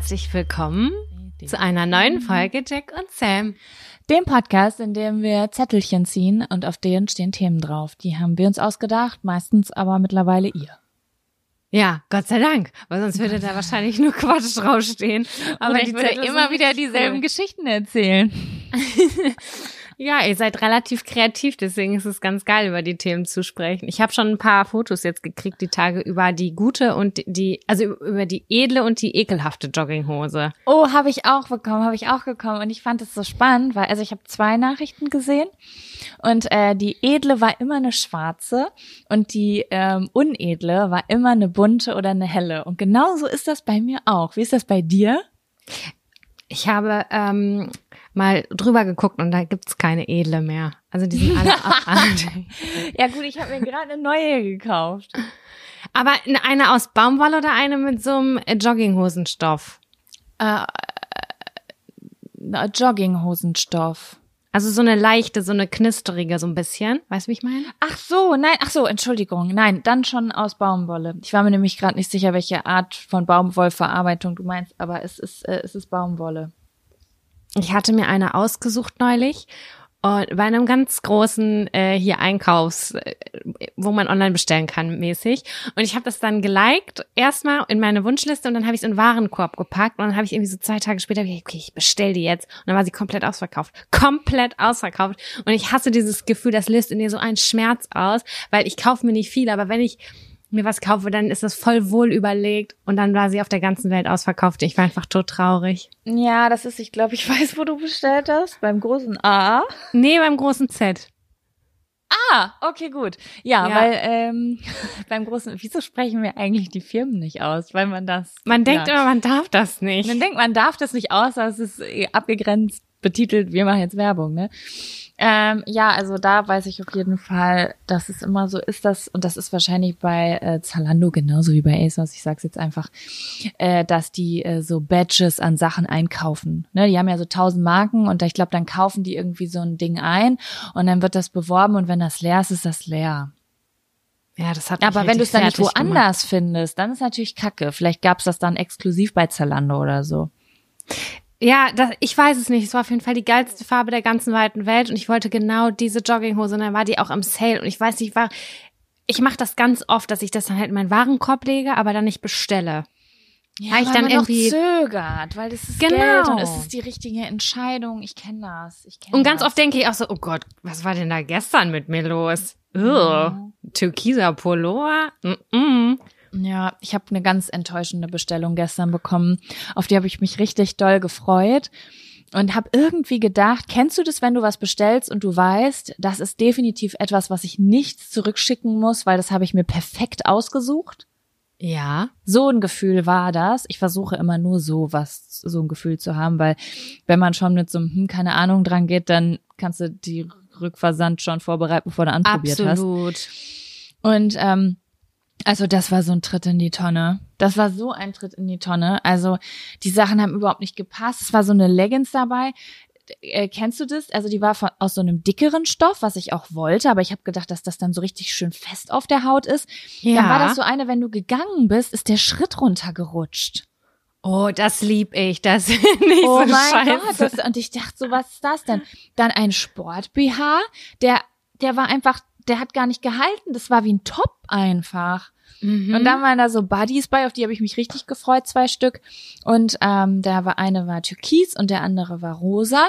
herzlich willkommen zu einer neuen Folge Jack und Sam. Dem Podcast, in dem wir Zettelchen ziehen und auf denen stehen Themen drauf. Die haben wir uns ausgedacht, meistens aber mittlerweile ihr. Ja, Gott sei Dank, weil sonst würde da wahrscheinlich nur Quatsch draufstehen. Aber Oder ich würde immer wieder dieselben cool. Geschichten erzählen. Ja, ihr seid relativ kreativ, deswegen ist es ganz geil, über die Themen zu sprechen. Ich habe schon ein paar Fotos jetzt gekriegt, die Tage über die gute und die, also über die edle und die ekelhafte Jogginghose. Oh, habe ich auch bekommen, habe ich auch bekommen. Und ich fand es so spannend, weil, also ich habe zwei Nachrichten gesehen. Und äh, die edle war immer eine schwarze und die ähm, unedle war immer eine bunte oder eine helle. Und genauso ist das bei mir auch. Wie ist das bei dir? Ich habe ähm, mal drüber geguckt und da gibt's keine edle mehr. Also die sind alle abartig. Ja gut, ich habe mir gerade eine neue gekauft. Aber eine aus Baumwolle oder eine mit so einem äh, Jogginghosenstoff? Äh, äh, Jogginghosenstoff. Also so eine leichte, so eine knisterige, so ein bisschen. Weißt du, wie ich meine? Ach so, nein, ach so, Entschuldigung. Nein, dann schon aus Baumwolle. Ich war mir nämlich gerade nicht sicher, welche Art von Baumwollverarbeitung du meinst, aber es ist, äh, es ist Baumwolle. Ich hatte mir eine ausgesucht neulich und bei einem ganz großen äh, hier Einkaufs, äh, wo man online bestellen kann, mäßig. Und ich habe das dann geliked, erstmal in meine Wunschliste und dann habe ich es in Warenkorb gepackt und dann habe ich irgendwie so zwei Tage später, gesagt, okay, ich bestell die jetzt. Und dann war sie komplett ausverkauft. Komplett ausverkauft. Und ich hasse dieses Gefühl, das löst in dir so einen Schmerz aus, weil ich kaufe mir nicht viel, aber wenn ich mir was kaufe, dann ist das voll wohl überlegt und dann war sie auf der ganzen Welt ausverkauft. Ich war einfach tot traurig. Ja, das ist, ich glaube, ich weiß, wo du bestellt hast. Beim großen A. Nee, beim großen Z. Ah, okay, gut. Ja, Ja. weil ähm, beim großen, wieso sprechen wir eigentlich die Firmen nicht aus? Weil man das. Man denkt ja. immer, man darf das nicht. Man denkt, man darf das nicht aus, aber es ist eh abgegrenzt betitelt, wir machen jetzt Werbung, ne? Ähm, ja, also da weiß ich auf jeden Fall, dass es immer so ist, dass, und das ist wahrscheinlich bei äh, Zalando genauso wie bei ASOS, ich sag's jetzt einfach, äh, dass die äh, so Badges an Sachen einkaufen. Ne? Die haben ja so tausend Marken und ich glaube, dann kaufen die irgendwie so ein Ding ein und dann wird das beworben und wenn das leer ist, ist das leer. Ja, das hat Aber wenn du es dann nicht fertig gemacht. woanders findest, dann ist natürlich kacke. Vielleicht gab's das dann exklusiv bei Zalando oder so. Ja, das, ich weiß es nicht. Es war auf jeden Fall die geilste Farbe der ganzen weiten Welt und ich wollte genau diese Jogginghose und dann war die auch im Sale und ich weiß nicht, war ich mache das ganz oft, dass ich das dann halt in meinen Warenkorb lege, aber dann nicht bestelle. Ja, Weil ich dann man irgendwie- zögert, weil das ist Genau. Geld und es ist die richtige Entscheidung. Ich kenne das. Ich kenn Und ganz das. oft denke ich auch so, oh Gott, was war denn da gestern mit mir los? Ugh, Mhm. türkiser Pullover? Mm -mm. Ja, ich habe eine ganz enttäuschende Bestellung gestern bekommen. Auf die habe ich mich richtig doll gefreut und habe irgendwie gedacht, kennst du das, wenn du was bestellst und du weißt, das ist definitiv etwas, was ich nicht zurückschicken muss, weil das habe ich mir perfekt ausgesucht? Ja. So ein Gefühl war das. Ich versuche immer nur so was, so ein Gefühl zu haben, weil wenn man schon mit so einem, hm, keine Ahnung dran geht, dann kannst du die Rückversand schon vorbereiten, bevor du anprobiert hast. Absolut. Und ähm, also das war so ein Tritt in die Tonne. Das war so ein Tritt in die Tonne. Also die Sachen haben überhaupt nicht gepasst. Es war so eine Leggings dabei. Äh, kennst du das? Also die war von, aus so einem dickeren Stoff, was ich auch wollte, aber ich habe gedacht, dass das dann so richtig schön fest auf der Haut ist. Ja. Dann war das so eine, wenn du gegangen bist, ist der Schritt runtergerutscht. Oh, das lieb ich. Das nicht oh so mein scheiße. Gott, das, und ich dachte so, was ist das denn? Dann ein Sport-BH, der, der war einfach, der hat gar nicht gehalten, das war wie ein Top einfach. Mhm. Und dann waren da so Buddies bei, auf die habe ich mich richtig gefreut, zwei Stück. Und ähm, da war eine war türkis und der andere war rosa.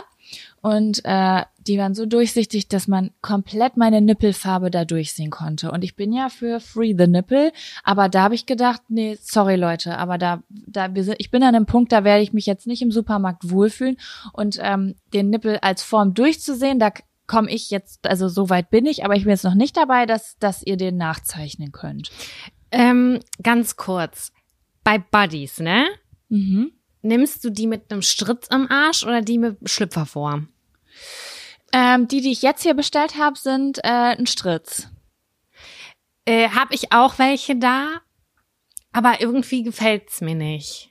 Und äh, die waren so durchsichtig, dass man komplett meine Nippelfarbe da durchsehen konnte. Und ich bin ja für Free the Nipple, aber da habe ich gedacht, nee, sorry Leute, aber da, da ich bin an einem Punkt, da werde ich mich jetzt nicht im Supermarkt wohlfühlen und ähm, den Nippel als Form durchzusehen, da komme ich jetzt, also so weit bin ich, aber ich bin jetzt noch nicht dabei, dass, dass ihr den nachzeichnen könnt. ähm, ganz kurz. Bei Buddies, ne? Mhm. Nimmst du die mit einem Stritz am Arsch oder die mit Schlüpferform? Ähm, die, die ich jetzt hier bestellt habe, sind äh, ein Stritz. Äh, hab ich auch welche da, aber irgendwie gefällt's mir nicht.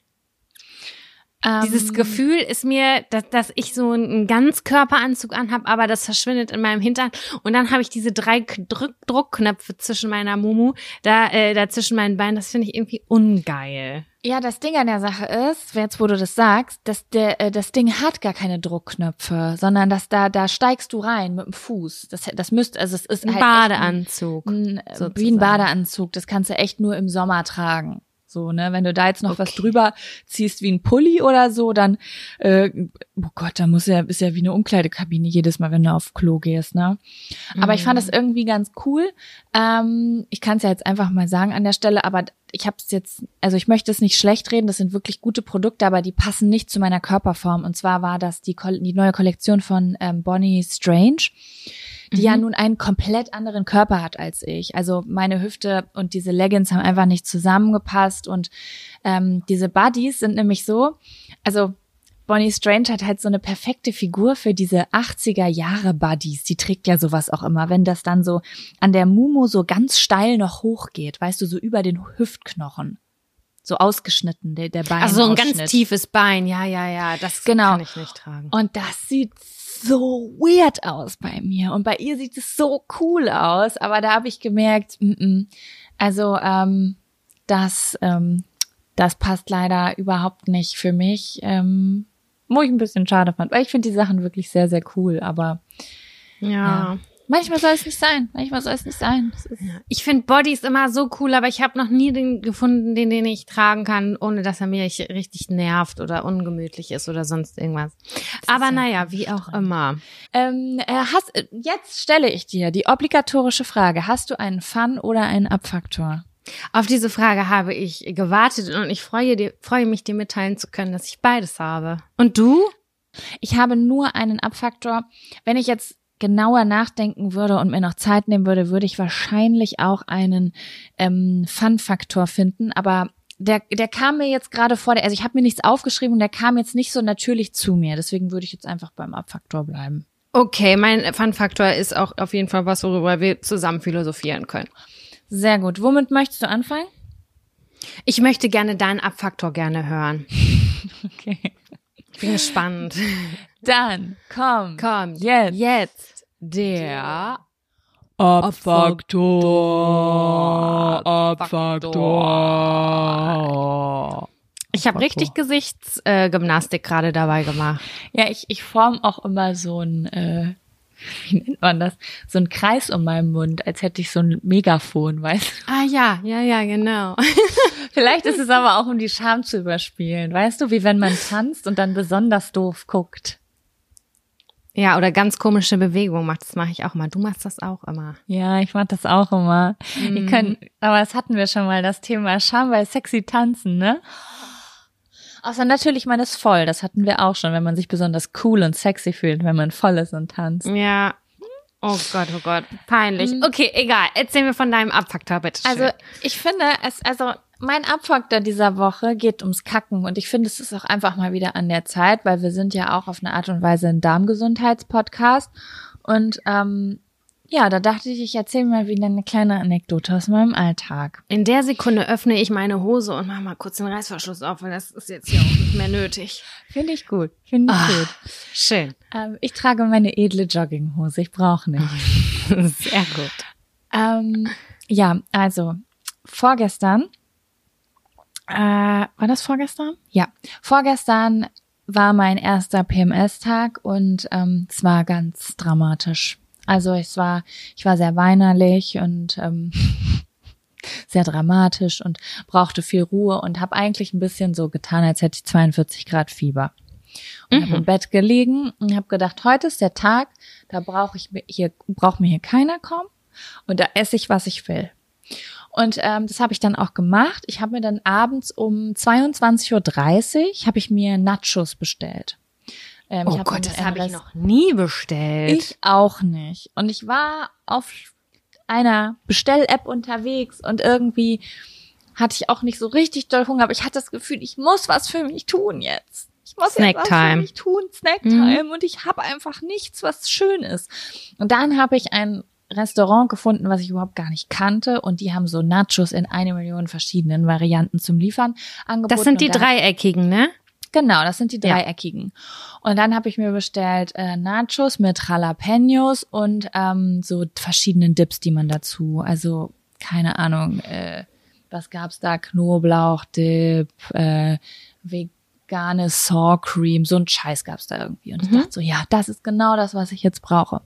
Ähm, Dieses Gefühl ist mir, dass, dass ich so einen Ganzkörperanzug anhab, aber das verschwindet in meinem Hintern. Und dann habe ich diese drei Drück Druckknöpfe zwischen meiner Mumu, da, äh, da zwischen meinen Beinen. Das finde ich irgendwie ungeil. Ja, das Ding an der Sache ist, jetzt wo du das sagst, dass der, äh, das Ding hat gar keine Druckknöpfe, sondern dass da, da steigst du rein mit dem Fuß. Das, das müsste, also es ist Ein halt Badeanzug. Ein, ein, wie sozusagen. ein Badeanzug. Das kannst du echt nur im Sommer tragen. So, ne, wenn du da jetzt noch was Okay. drüber ziehst wie ein Pulli oder so, dann, äh, oh Gott, da muss ja, ist ja wie eine Umkleidekabine jedes Mal, wenn du auf Klo gehst, ne? Aber ich fand Mhm. das irgendwie ganz cool. Ähm, ich kann es ja jetzt einfach mal sagen an der Stelle, aber ich habe es jetzt, also ich möchte es nicht schlecht reden, das sind wirklich gute Produkte, aber die passen nicht zu meiner Körperform. Und zwar war das die, die neue Kollektion von ähm, Bonnie Strange, die ja nun einen komplett anderen Körper hat als ich. Also meine Hüfte und diese Leggings haben einfach nicht zusammengepasst und ähm, diese Buddies sind nämlich so, also Bonnie Strange hat halt so eine perfekte Figur für diese 80er Jahre Buddies. Die trägt ja sowas auch immer, wenn das dann so an der Mumu so ganz steil noch hochgeht, weißt du, so über den Hüftknochen. So ausgeschnitten, der, der Bein. Ach so, ein ganz tiefes Bein. Ja, ja, ja. Das Genau. kann ich nicht tragen. Und das sieht so weird aus bei mir. Und bei ihr sieht es so cool aus. Aber da habe ich gemerkt, mm -mm. also ähm, das, ähm, das passt leider überhaupt nicht für mich. Ähm, wo ich ein bisschen schade fand. Weil ich finde die Sachen wirklich sehr, sehr cool. Aber Ja. Ja. Manchmal soll es nicht sein. Manchmal soll es nicht sein. Ich finde Bodies immer so cool, aber ich habe noch nie den gefunden, den, den ich tragen kann, ohne dass er mich richtig nervt oder ungemütlich ist oder sonst irgendwas. Aber ja naja, wie auch immer. ähm, äh, hast, äh, jetzt stelle ich dir die obligatorische Frage. Hast du einen Fun oder einen Abfaktor? Auf diese Frage habe ich gewartet und ich freue, dir, freue mich, dir mitteilen zu können, dass ich beides habe. Und du? Ich habe nur einen Abfaktor. Wenn ich jetzt genauer nachdenken würde und mir noch Zeit nehmen würde, würde ich wahrscheinlich auch einen ähm, Fun-Faktor finden. Aber der, der kam mir jetzt gerade vor, der, also ich habe mir nichts aufgeschrieben und der kam jetzt nicht so natürlich zu mir. Deswegen würde ich jetzt einfach beim Abfaktor bleiben. Okay, mein Fun-Faktor ist auch auf jeden Fall was, worüber wir zusammen philosophieren können. Sehr gut. Womit möchtest du anfangen? Ich möchte gerne deinen Abfaktor gerne hören. Okay. Ich bin gespannt. Dann komm. Komm, Jetzt. jetzt der Abfaktor, Abfaktor. Ich habe richtig Gesichtsgymnastik äh, gerade dabei gemacht. Ja, ich, ich form auch immer so ein, äh, wie nennt man das? So ein Kreis um meinen Mund, als hätte ich so ein Megafon, weißt du? Ah ja, ja, ja, genau. Vielleicht ist es aber auch, um die Scham zu überspielen. Weißt du, wie wenn man tanzt und dann besonders doof guckt. Ja, oder ganz komische Bewegungen macht. Das mache ich auch mal. Du machst das auch immer. Ja, ich mach das auch immer. Wir können, aber das hatten wir schon mal, das Thema Scham bei sexy tanzen, ne? Außer natürlich, man ist voll. Das hatten wir auch schon, wenn man sich besonders cool und sexy fühlt, wenn man voll ist und tanzt. Ja. Oh Gott, oh Gott. Peinlich. Okay, egal. Erzähl mir von deinem Abfaktor, bitte. Also ich finde es, also mein Abfaktor dieser Woche geht ums Kacken und ich finde es ist auch einfach mal wieder an der Zeit, weil wir sind ja auch auf eine Art und Weise ein Darmgesundheitspodcast und ähm, ja, da dachte ich, ich erzähle mal wieder eine kleine Anekdote aus meinem Alltag. In der Sekunde öffne ich meine Hose und mache mal kurz den Reißverschluss auf, weil das ist jetzt hier auch nicht mehr nötig. Finde ich gut, finde ich Ah. gut. Schön. Ähm, ich trage meine edle Jogginghose, ich brauche nicht. Sehr gut. Ähm, ja, also vorgestern, äh, war das vorgestern? Ja, vorgestern war mein erster PMS-Tag und ähm, es war ganz dramatisch. Also es war, ich war sehr weinerlich und ähm, sehr dramatisch und brauchte viel Ruhe und habe eigentlich ein bisschen so getan, als hätte ich 42 Grad Fieber. Und habe im Bett gelegen und habe gedacht, heute ist der Tag, da brauche ich mir hier braucht mir hier keiner kommen und da esse ich, was ich will. Und ähm, das habe ich dann auch gemacht. Ich habe mir dann abends um 22.30 Uhr habe ich mir Nachos bestellt. Ähm, Oh Gott, das habe ich noch nie bestellt. ich auch nicht. Und ich war auf einer Bestell-App unterwegs und irgendwie hatte ich auch nicht so richtig doll Hunger, aber ich hatte das Gefühl, ich muss was für mich tun jetzt. Ich muss jetzt was für mich tun, Snacktime. Und ich habe einfach nichts, was schön ist. Und dann habe ich ein Restaurant gefunden, was ich überhaupt gar nicht kannte. Und die haben so Nachos in eine Million verschiedenen Varianten zum Liefern angeboten. das sind die dreieckigen, ne? Genau, das sind die Ja. dreieckigen. Und dann habe ich mir bestellt äh, Nachos mit Jalapenos und ähm, so verschiedenen Dips, die man dazu, also keine Ahnung, äh, was gab's da? Knoblauchdip, äh, vegane Saw Cream, so ein Scheiß gab's da irgendwie. Und ich dachte so, ja, das ist genau das, was ich jetzt brauche.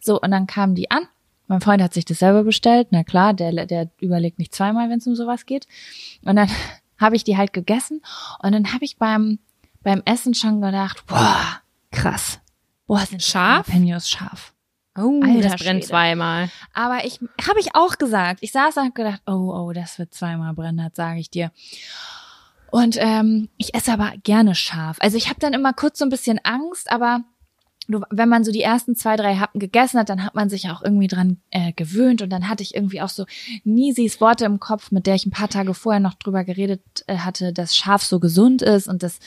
So, und dann kamen die an. Mein Freund hat sich das selber bestellt. Na klar, der, der überlegt nicht zweimal, wenn es um sowas geht. Und dann habe ich die halt gegessen. Und dann habe ich beim, beim Essen schon gedacht, boah, krass. Boah, sind Scharf? Jalapenos scharf. Oh, Alter das brennt Schwede. zweimal. Aber ich habe ich auch gesagt. Ich saß und hab gedacht, oh, oh, das wird zweimal brennen, das sage ich dir. Und ähm, ich esse aber gerne scharf. Also ich habe dann immer kurz so ein bisschen Angst, aber du, wenn man so die ersten zwei, drei Happen gegessen hat, dann hat man sich auch irgendwie dran äh, gewöhnt. Und dann hatte ich irgendwie auch so Nisis Worte im Kopf, mit der ich ein paar Tage vorher noch drüber geredet äh, hatte, dass scharf so gesund ist und dass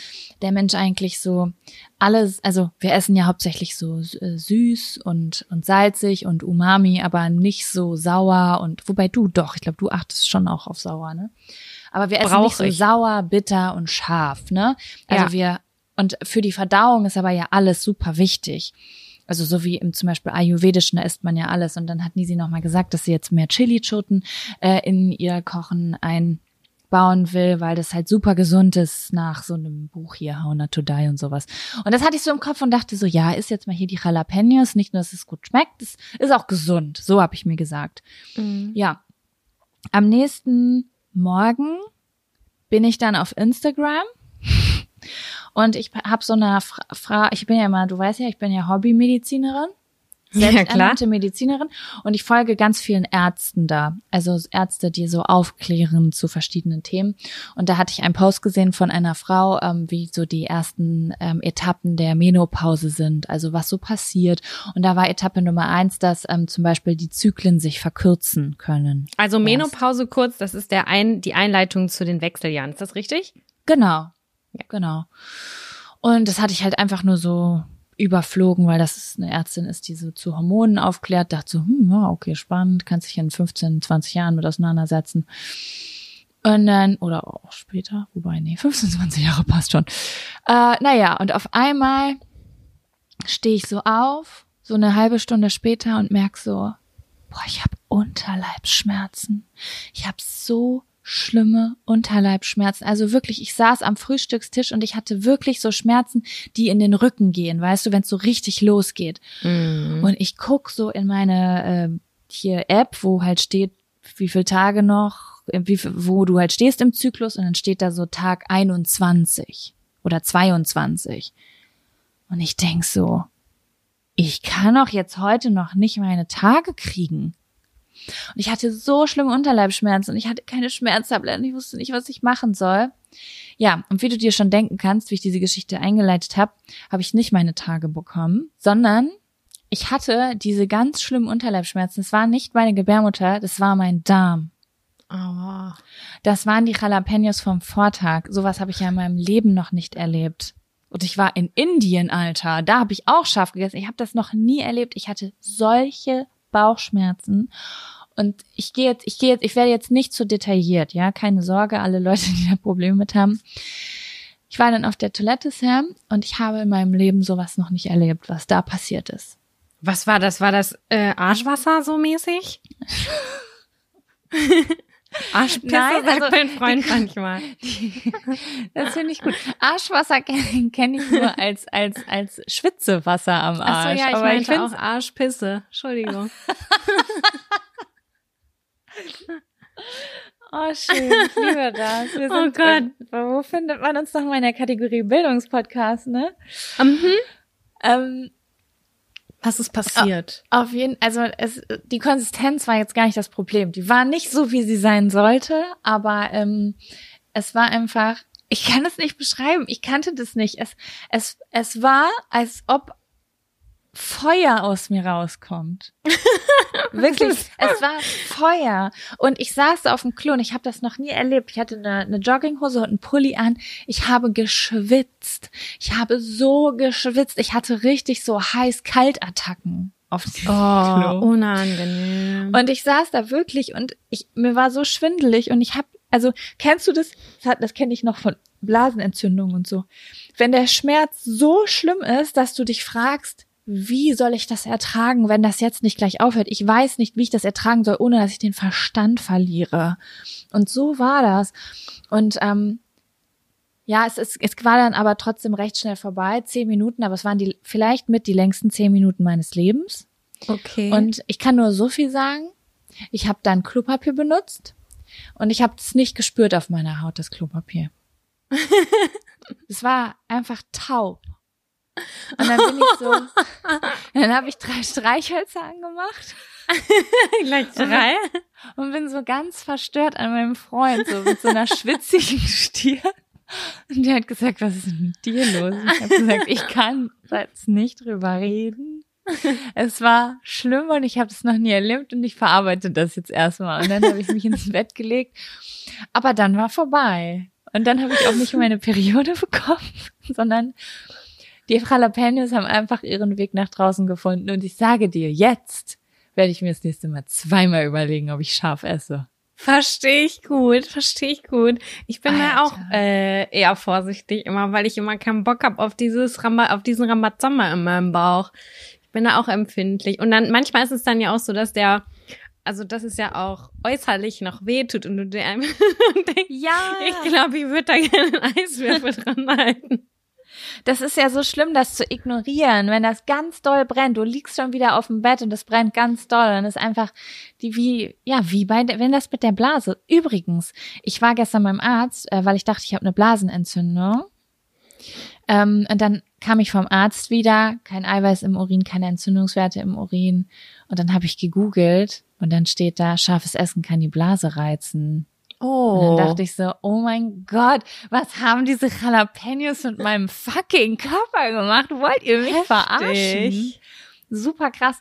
der Mensch eigentlich so alles, also wir essen ja hauptsächlich so äh, süß und, und salzig und umami, aber nicht so sauer und wobei du doch, ich glaube, du achtest schon auch auf sauer, ne? Aber wir essen nicht so ich. sauer, bitter und scharf, ne? Also Ja. wir, und für die Verdauung ist aber ja alles super wichtig. Also so wie im zum Beispiel Ayurvedischen, da isst man ja alles. Und dann hat Nisi nochmal gesagt, dass sie jetzt mehr Chili-Schoten äh, in ihr Kochen einbauen will, weil das halt super gesund ist nach so einem Buch hier, How Not to Die und sowas. Und das hatte ich so im Kopf und dachte so, ja, ist jetzt mal hier die Jalapenos. Nicht nur, dass es gut schmeckt, es ist auch gesund. So habe ich mir gesagt. Ja. Am nächsten Morgen bin ich dann auf Instagram und ich habe so eine Frage, ich bin ja immer, du weißt ja, ich bin ja Hobbymedizinerin. Ja, klar. selbsternannte Medizinerin und ich folge ganz vielen Ärzten da, also Ärzte, die so aufklären zu verschiedenen Themen. Und da hatte ich einen Post gesehen von einer Frau, ähm, wie so die ersten ähm, Etappen der Menopause sind, also was so passiert. Und da war Etappe Nummer eins, dass ähm, zum Beispiel die Zyklen sich verkürzen können. Also Menopause kurz, das ist der ein, die Einleitung zu den Wechseljahren. Ist das richtig? Genau, genau. Und das hatte ich halt einfach nur so überflogen, weil das ist eine Ärztin ist, die so zu Hormonen aufklärt, dachte so, hm, okay, spannend, kannst dich in 15, 20 Jahren mit auseinandersetzen. Und dann, oder auch später, wobei, nee, 15, 20 Jahre passt schon. Äh, naja, und auf einmal stehe ich so auf, so eine halbe Stunde später und merk so, boah, ich habe Unterleibsschmerzen. Ich habe so schlimme Unterleibsschmerzen. Also wirklich, ich saß am Frühstückstisch und ich hatte wirklich so Schmerzen, die in den Rücken gehen, weißt du, wenn es so richtig losgeht. Und ich guck so in meine äh, hier App, wo halt steht, wie viele Tage noch, äh, wie, wo du halt stehst im Zyklus und dann steht da so Tag 21 oder 22. Und ich denk so, ich kann doch jetzt heute noch nicht meine Tage kriegen. Und ich hatte so schlimme Unterleibsschmerzen und ich hatte keine Schmerztabletten. Ich wusste nicht, was ich machen soll. Ja, und wie du dir schon denken kannst, wie ich diese Geschichte eingeleitet habe, habe ich nicht meine Tage bekommen, sondern ich hatte diese ganz schlimmen Unterleibsschmerzen. Es war nicht meine Gebärmutter, das war mein Darm. Aua. Das waren die Jalapenos vom Vortag. Sowas habe ich ja in meinem Leben noch nicht erlebt. Und ich war in Indien, Alter. Da habe ich auch scharf gegessen. Ich habe das noch nie erlebt. Ich hatte solche Bauchschmerzen. Und ich gehe jetzt, ich gehe jetzt, ich werde jetzt nicht zu detailliert, ja, keine Sorge, alle Leute, die da Probleme mit haben. Ich war dann auf der Toilette, Sam, und ich habe in meinem Leben sowas noch nicht erlebt, was da passiert ist. Was war das? War das äh, Arschwasser so mäßig? Arschpisse, Nein, sagt also- mein Freund manchmal. Das finde ich gut. Arschwasser kenne kenn ich nur als, als, als Schwitzewasser am Arsch. Ach so, ja, ich Aber meinte find's- auch Arschpisse. Entschuldigung. Oh, schön. Ich liebe das. Wir Oh sind, Gott. Äh, wo findet man uns noch mal in der Kategorie Bildungspodcast, ne? mhm. Ähm, Was ist passiert? auf jeden, also es, die Konsistenz war jetzt gar nicht das Problem. Die war nicht so, wie sie sein sollte, aber ähm, es war einfach, ich kann es nicht beschreiben, ich kannte das nicht. Es, es, es war, als ob Feuer aus mir rauskommt. Wirklich, es war Feuer. Und ich saß auf dem Klo und ich habe das noch nie erlebt. Ich hatte eine, eine Jogginghose und einen Pulli an. Ich habe geschwitzt. Ich habe so geschwitzt. Ich hatte richtig so heiß-kalt-Attacken auf Oh, Klo. unangenehm. Und ich saß da wirklich und ich, mir war so schwindelig und ich hab, also kennst du das? Das, das kenne ich noch von Blasenentzündungen und so. Wenn der Schmerz so schlimm ist, dass du dich fragst, wie soll ich das ertragen, wenn das jetzt nicht gleich aufhört? Ich weiß nicht, wie ich das ertragen soll, ohne dass ich den Verstand verliere. Und so war das. Und ähm, ja, es, ist, es war dann aber trotzdem recht schnell vorbei, zehn Minuten, aber es waren die vielleicht mit die längsten zehn Minuten meines Lebens. Okay. Und ich kann nur so viel sagen. Ich habe dann Klopapier benutzt und ich habe es nicht gespürt auf meiner Haut, das Klopapier. es war einfach taub. Und dann bin ich so, dann habe ich drei Streichhölzer angemacht gleich drei. und bin so ganz verstört an meinem Freund, so mit so einer schwitzigen Stirn. Und der hat gesagt, was ist denn mit dir los? Ich habe gesagt, ich kann jetzt nicht drüber reden. Es war schlimm und ich habe es noch nie erlebt und ich verarbeite das jetzt erstmal. Und dann habe ich mich ins Bett gelegt. Aber dann war vorbei. Und dann habe ich auch nicht meine Periode bekommen, sondern die Jalapenos haben einfach ihren Weg nach draußen gefunden. Und ich sage dir, jetzt werde ich mir das nächste Mal zweimal überlegen, ob ich scharf esse. Verstehe ich gut, verstehe ich gut. Ich bin da auch Alter. äh, eher vorsichtig immer, weil ich immer keinen Bock hab auf dieses Ramba, auf diesen Rambazamba in meinem Bauch. Ich bin da auch empfindlich. Und dann manchmal ist es dann ja auch so, dass der, also dass es ja auch äußerlich noch wehtut und du dir einfach denkst, Ja. ich glaube, ich würde da gerne einen Eiswürfel dran halten. Das ist ja so schlimm, das zu ignorieren, wenn das ganz doll brennt. Du liegst schon wieder auf dem Bett und es brennt ganz doll und es ist einfach die wie ja wie bei wenn das mit der Blase. Übrigens, ich war gestern beim Arzt, äh, weil ich dachte, ich habe eine Blasenentzündung. Ähm, und dann kam ich vom Arzt wieder, kein Eiweiß im Urin, keine Entzündungswerte im Urin. Und dann habe ich gegoogelt und dann steht da, scharfes Essen kann die Blase reizen. Oh. Und dann dachte ich so, oh mein Gott, was haben diese Jalapenos mit meinem fucking Körper gemacht? Wollt ihr mich verarschen? Super krass.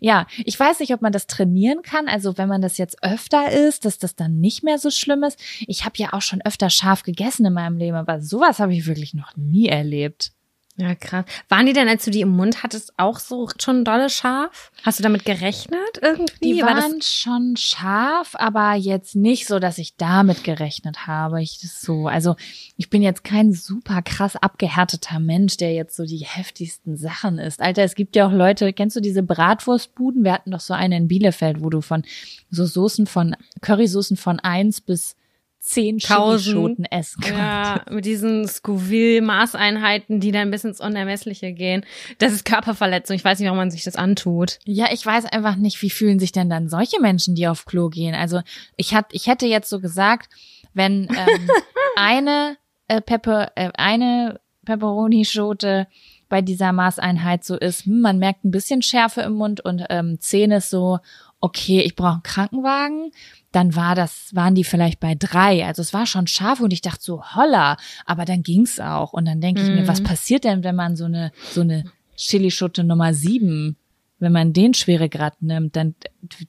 Ja, ich weiß nicht, ob man das trainieren kann. Also wenn man das jetzt öfter isst, dass das dann nicht mehr so schlimm ist. Ich habe ja auch schon öfter scharf gegessen in meinem Leben, aber sowas habe ich wirklich noch nie erlebt. Ja, krass. Waren die denn, als du die im Mund hattest, auch so schon dolle scharf? Hast du damit gerechnet irgendwie? Die War waren schon scharf, aber jetzt nicht so, dass ich damit gerechnet habe. Ich das so, also ich bin jetzt kein super krass abgehärteter Mensch, der jetzt so die heftigsten Sachen isst. Alter, es gibt ja auch Leute, kennst du diese Bratwurstbuden? Wir hatten doch so eine in Bielefeld, wo du von so Soßen von Currysoßen von eins bis zehn. Chilischoten essen kannst. Ja, mit diesen Scoville-Maßeinheiten, die dann bis ins Unermessliche gehen. Das ist Körperverletzung. Ich weiß nicht, warum man sich das antut. Ja, ich weiß einfach nicht, wie fühlen sich denn dann solche Menschen, die auf Klo gehen. Also ich hat, ich hätte jetzt so gesagt, wenn ähm, eine äh, Pepper, äh, eine Pepperoni-Schote bei dieser Maßeinheit so ist, hm, man merkt ein bisschen Schärfe im Mund und ähm, zehn ist so, okay, ich brauche einen Krankenwagen. Dann war das, waren die vielleicht bei drei. Also es war schon scharf und ich dachte so, holla, aber dann ging's auch. Und dann denke ich mir, Mhm. was passiert denn, wenn man so eine, so eine Chilischote Nummer sieben wenn man den Schweregrad nimmt, dann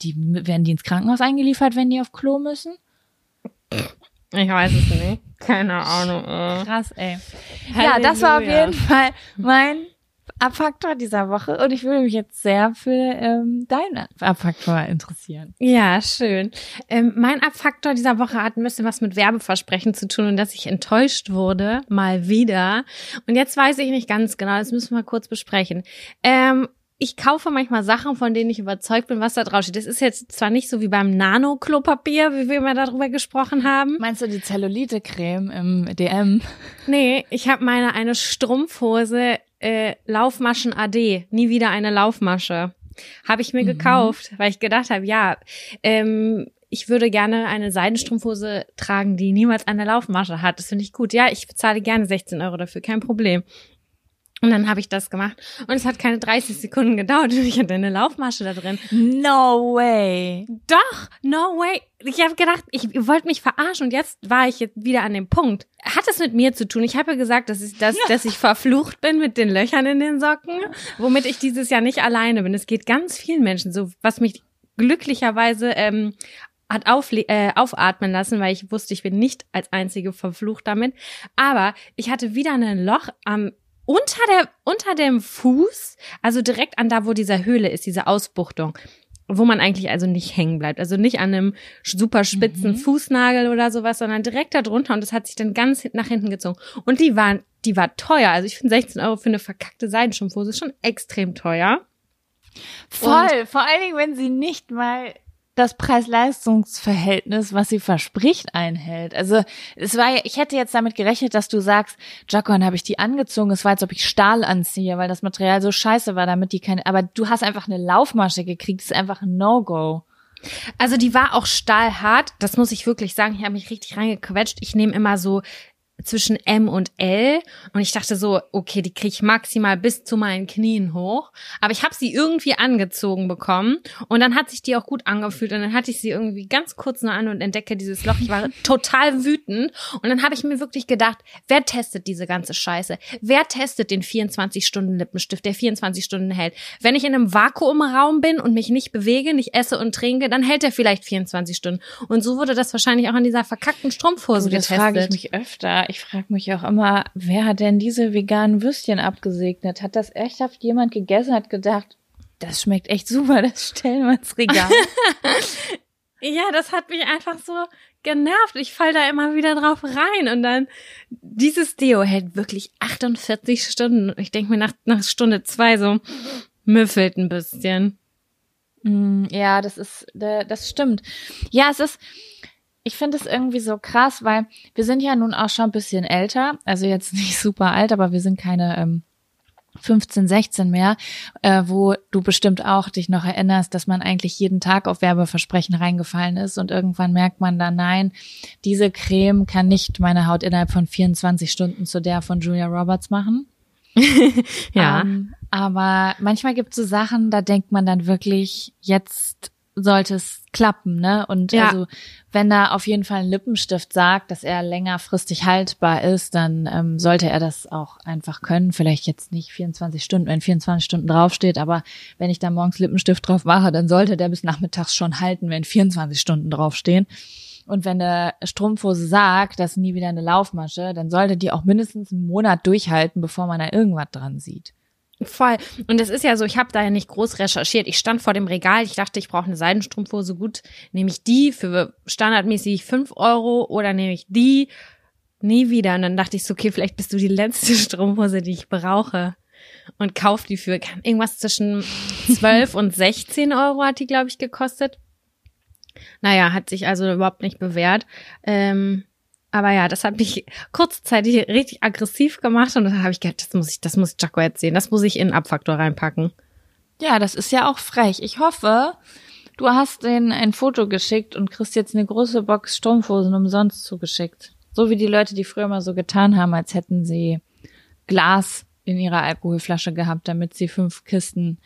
die, werden die ins Krankenhaus eingeliefert, wenn die auf Klo müssen? Ich weiß es nicht. Keine Ahnung. Äh. Krass, ey. Ja, das war auf Halleluja. jeden Fall mein Abfaktor dieser Woche und ich würde mich jetzt sehr für ähm, deinen Abfaktor interessieren. Ja, schön. Ähm, mein Abfaktor dieser Woche hat ein bisschen was mit Werbeversprechen zu tun und dass ich enttäuscht wurde, mal wieder. Und jetzt weiß ich nicht ganz genau, das müssen wir kurz besprechen. Ähm, ich kaufe manchmal Sachen, von denen ich überzeugt bin, was da drauf steht. Das ist jetzt zwar nicht so wie beim Nano-Klopapier, wie wir mal darüber gesprochen haben. Meinst du die Zellulite-Creme im DM? Nee, ich habe meine eine Strumpfhose äh, Laufmaschen AD, nie wieder eine Laufmasche. Habe ich mir Mhm. gekauft, weil ich gedacht habe, ja, ähm, ich würde gerne eine Seidenstrumpfhose tragen, die niemals eine Laufmasche hat. Das finde ich gut. Ja, ich bezahle gerne 16 Euro dafür, kein Problem. Und dann habe ich das gemacht und es hat keine 30 Sekunden gedauert und ich hatte eine Laufmasche da drin. No way. Doch, no way. Ich habe gedacht, ich ihr wollt mich verarschen und jetzt war ich jetzt wieder an dem Punkt. Hat es mit mir zu tun? Ich habe ja gesagt, dass ich, dass, dass ich verflucht bin mit den Löchern in den Socken, womit ich dieses Jahr nicht alleine bin. Es geht ganz vielen Menschen so, was mich glücklicherweise ähm, hat aufle äh, aufatmen lassen, weil ich wusste, ich bin nicht als einzige verflucht damit. Aber ich hatte wieder ein Loch am unter der unter dem Fuß, also direkt an da, wo diese Höhle ist, diese Ausbuchtung, wo man eigentlich also nicht hängen bleibt, also nicht an einem super spitzen Mhm. Fußnagel oder sowas, sondern direkt da drunter und das hat sich dann ganz nach hinten gezogen und die waren die war teuer. Also ich finde 16 Euro für eine verkackte Seidenstrumpfhose schon extrem teuer. Voll, vor allen Dingen, wenn sie nicht mal das Preis-Leistungs-Verhältnis, was sie verspricht, einhält. Also es war ich hätte jetzt damit gerechnet, dass du sagst, Jacon habe ich die angezogen, es war, als ob ich Stahl anziehe, weil das Material so scheiße war, damit die keine, aber du hast einfach eine Laufmasche gekriegt, das ist einfach ein No-Go. Also die war auch stahlhart, das muss ich wirklich sagen. Ich habe mich richtig reingequetscht. Ich nehme immer so zwischen M und L und ich dachte so, okay, die kriege ich maximal bis zu meinen Knien hoch, aber ich habe sie irgendwie angezogen bekommen und dann hat sich die auch gut angefühlt und dann hatte ich sie irgendwie ganz kurz nur an und entdecke dieses Loch. Ich war total wütend und dann habe ich mir wirklich gedacht, wer testet diese ganze Scheiße? Wer testet den 24 Stunden Lippenstift, der 24 Stunden hält? Wenn ich in einem Vakuumraum bin und mich nicht bewege, nicht esse und trinke, dann hält er vielleicht 24 Stunden und so wurde das wahrscheinlich auch an dieser verkackten Strumpfhose Du, das getestet. frage ich mich öfter. Ich frage mich auch immer, wer hat denn diese veganen Würstchen abgesegnet? Hat das echthaft jemand gegessen, hat gedacht, das schmeckt echt super, das stellen wir ins Regal. Ja, das hat mich einfach so genervt. Ich fall da immer wieder drauf rein und dann dieses Deo hält wirklich 48 Stunden. Ich denke mir nach, nach Stunde zwei so müffelt ein bisschen. Mm, ja, das ist, das stimmt. Ja, es ist, ich finde es irgendwie so krass, weil wir sind ja nun auch schon ein bisschen älter, also jetzt nicht super alt, aber wir sind keine ähm, 15, 16 mehr, äh, wo du bestimmt auch dich noch erinnerst, dass man eigentlich jeden Tag auf Werbeversprechen reingefallen ist und irgendwann merkt man dann, nein, diese Creme kann nicht meine Haut innerhalb von 24 Stunden zu der von Julia Roberts machen. Ja. Ähm, aber manchmal gibt es so Sachen, da denkt man dann wirklich, jetzt sollte es klappen, ne? Und Ja. also, wenn da auf jeden Fall ein Lippenstift sagt, dass er längerfristig haltbar ist, dann ähm, sollte er das auch einfach können. Vielleicht jetzt nicht 24 Stunden, wenn 24 Stunden draufsteht, aber wenn ich da morgens Lippenstift drauf mache, dann sollte der bis nachmittags schon halten, wenn 24 Stunden draufstehen. Und wenn eine Strumpfhose sagt, das ist nie wieder eine Laufmasche, dann sollte die auch mindestens einen Monat durchhalten, bevor man da irgendwas dran sieht. Voll. Und es ist ja so, ich habe da ja nicht groß recherchiert. Ich stand vor dem Regal, ich dachte, ich brauche eine Seidenstrumpfhose. Gut, nehme ich die für standardmäßig fünf Euro oder nehme ich die nie wieder. Und dann dachte ich so, okay, vielleicht bist du die letzte Strumpfhose, die ich brauche. Und kauf die für irgendwas zwischen 12 und 16 Euro hat die, glaube ich, gekostet. Naja, hat sich also überhaupt nicht bewährt. Ähm, aber ja, das hat mich kurzzeitig richtig aggressiv gemacht und dann habe ich gedacht, das muss ich, das muss Jaco jetzt sehen, das muss ich in den Abfaktor reinpacken. Ja, das ist ja auch frech. Ich hoffe, du hast denen ein Foto geschickt und kriegst jetzt eine große Box Strumpfhosen umsonst zugeschickt. So wie die Leute, die früher mal so getan haben, als hätten sie Glas in ihrer Alkoholflasche gehabt, damit sie fünf Kisten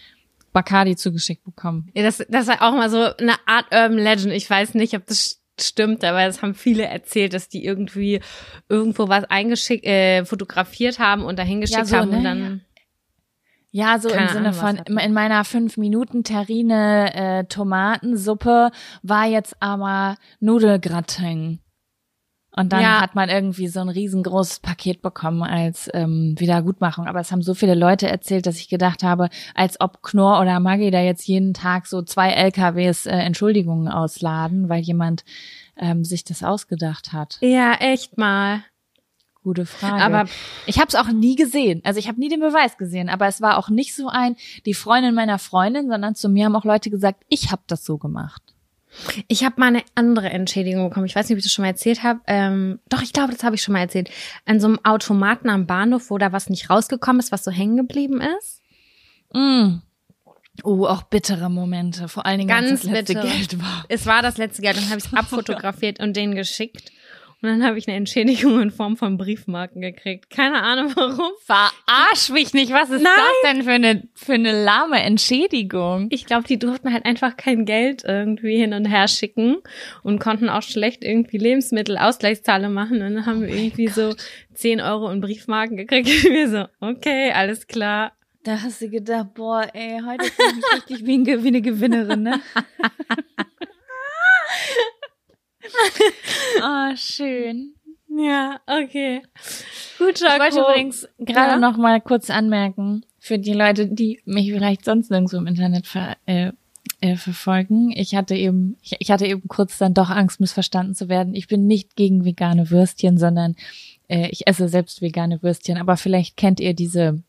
Bacardi zugeschickt bekommen. Ja, das, das war auch mal so eine Art Urban Legend. Ich weiß nicht, ob das stimmt, aber das haben viele erzählt, dass die irgendwie irgendwo was eingeschickt, äh, fotografiert haben und dahin geschickt Ja, so, haben und ne? dann. Ja, so Keine im Sinne Ahnung, von in meiner fünf Minuten Terrine äh, Tomatensuppe war jetzt aber Nudelgratin. Und dann Ja. hat man irgendwie so ein riesengroßes Paket bekommen als ähm, Wiedergutmachung. Aber es haben so viele Leute erzählt, dass ich gedacht habe, als ob Knorr oder Maggi da jetzt jeden Tag so zwei LKWs äh, Entschuldigungen ausladen, weil jemand ähm, sich das ausgedacht hat. Ja, echt mal. Gute Frage. Aber Ich habe es auch nie gesehen. Also ich habe nie den Beweis gesehen, aber es war auch nicht so ein die Freundin meiner Freundin, sondern zu mir haben auch Leute gesagt, ich habe das so gemacht. Ich habe mal eine andere Entschädigung bekommen. Ich weiß nicht, ob ich das schon mal erzählt habe. Ähm, doch, ich glaube, das habe ich schon mal erzählt. An so einem Automaten am Bahnhof, wo da was nicht rausgekommen ist, was so hängen geblieben ist. Mm. Oh, auch bittere Momente, vor allen Dingen wenn es Ganz das letzte bitter. Geld war. Es war das letzte Geld, dann habe ich es abfotografiert und denen geschickt. Und dann habe ich eine Entschädigung in Form von Briefmarken gekriegt. Keine Ahnung warum. Verarsch mich nicht, was ist Nein. das denn für eine für eine lahme Entschädigung? Ich glaube, die durften halt einfach kein Geld irgendwie hin und her schicken und konnten auch schlecht irgendwie Lebensmittelausgleichszahlung machen. Und dann haben wir irgendwie so 10 Euro in Briefmarken gekriegt. Und wir so, okay, alles klar. Da hast du gedacht, boah, ey, heute fühle ich mich richtig wie, ein, wie eine Gewinnerin, ne? oh, schön. Ja, okay. Gut, Ich wollte übrigens gerade Ja? noch mal kurz anmerken, für die Leute, die mich vielleicht sonst nirgendwo im Internet ver äh, äh, verfolgen. Ich hatte eben, ich, ich hatte eben kurz dann doch Angst, missverstanden zu werden. Ich bin nicht gegen vegane Würstchen, sondern äh, ich esse selbst vegane Würstchen, aber vielleicht kennt ihr diese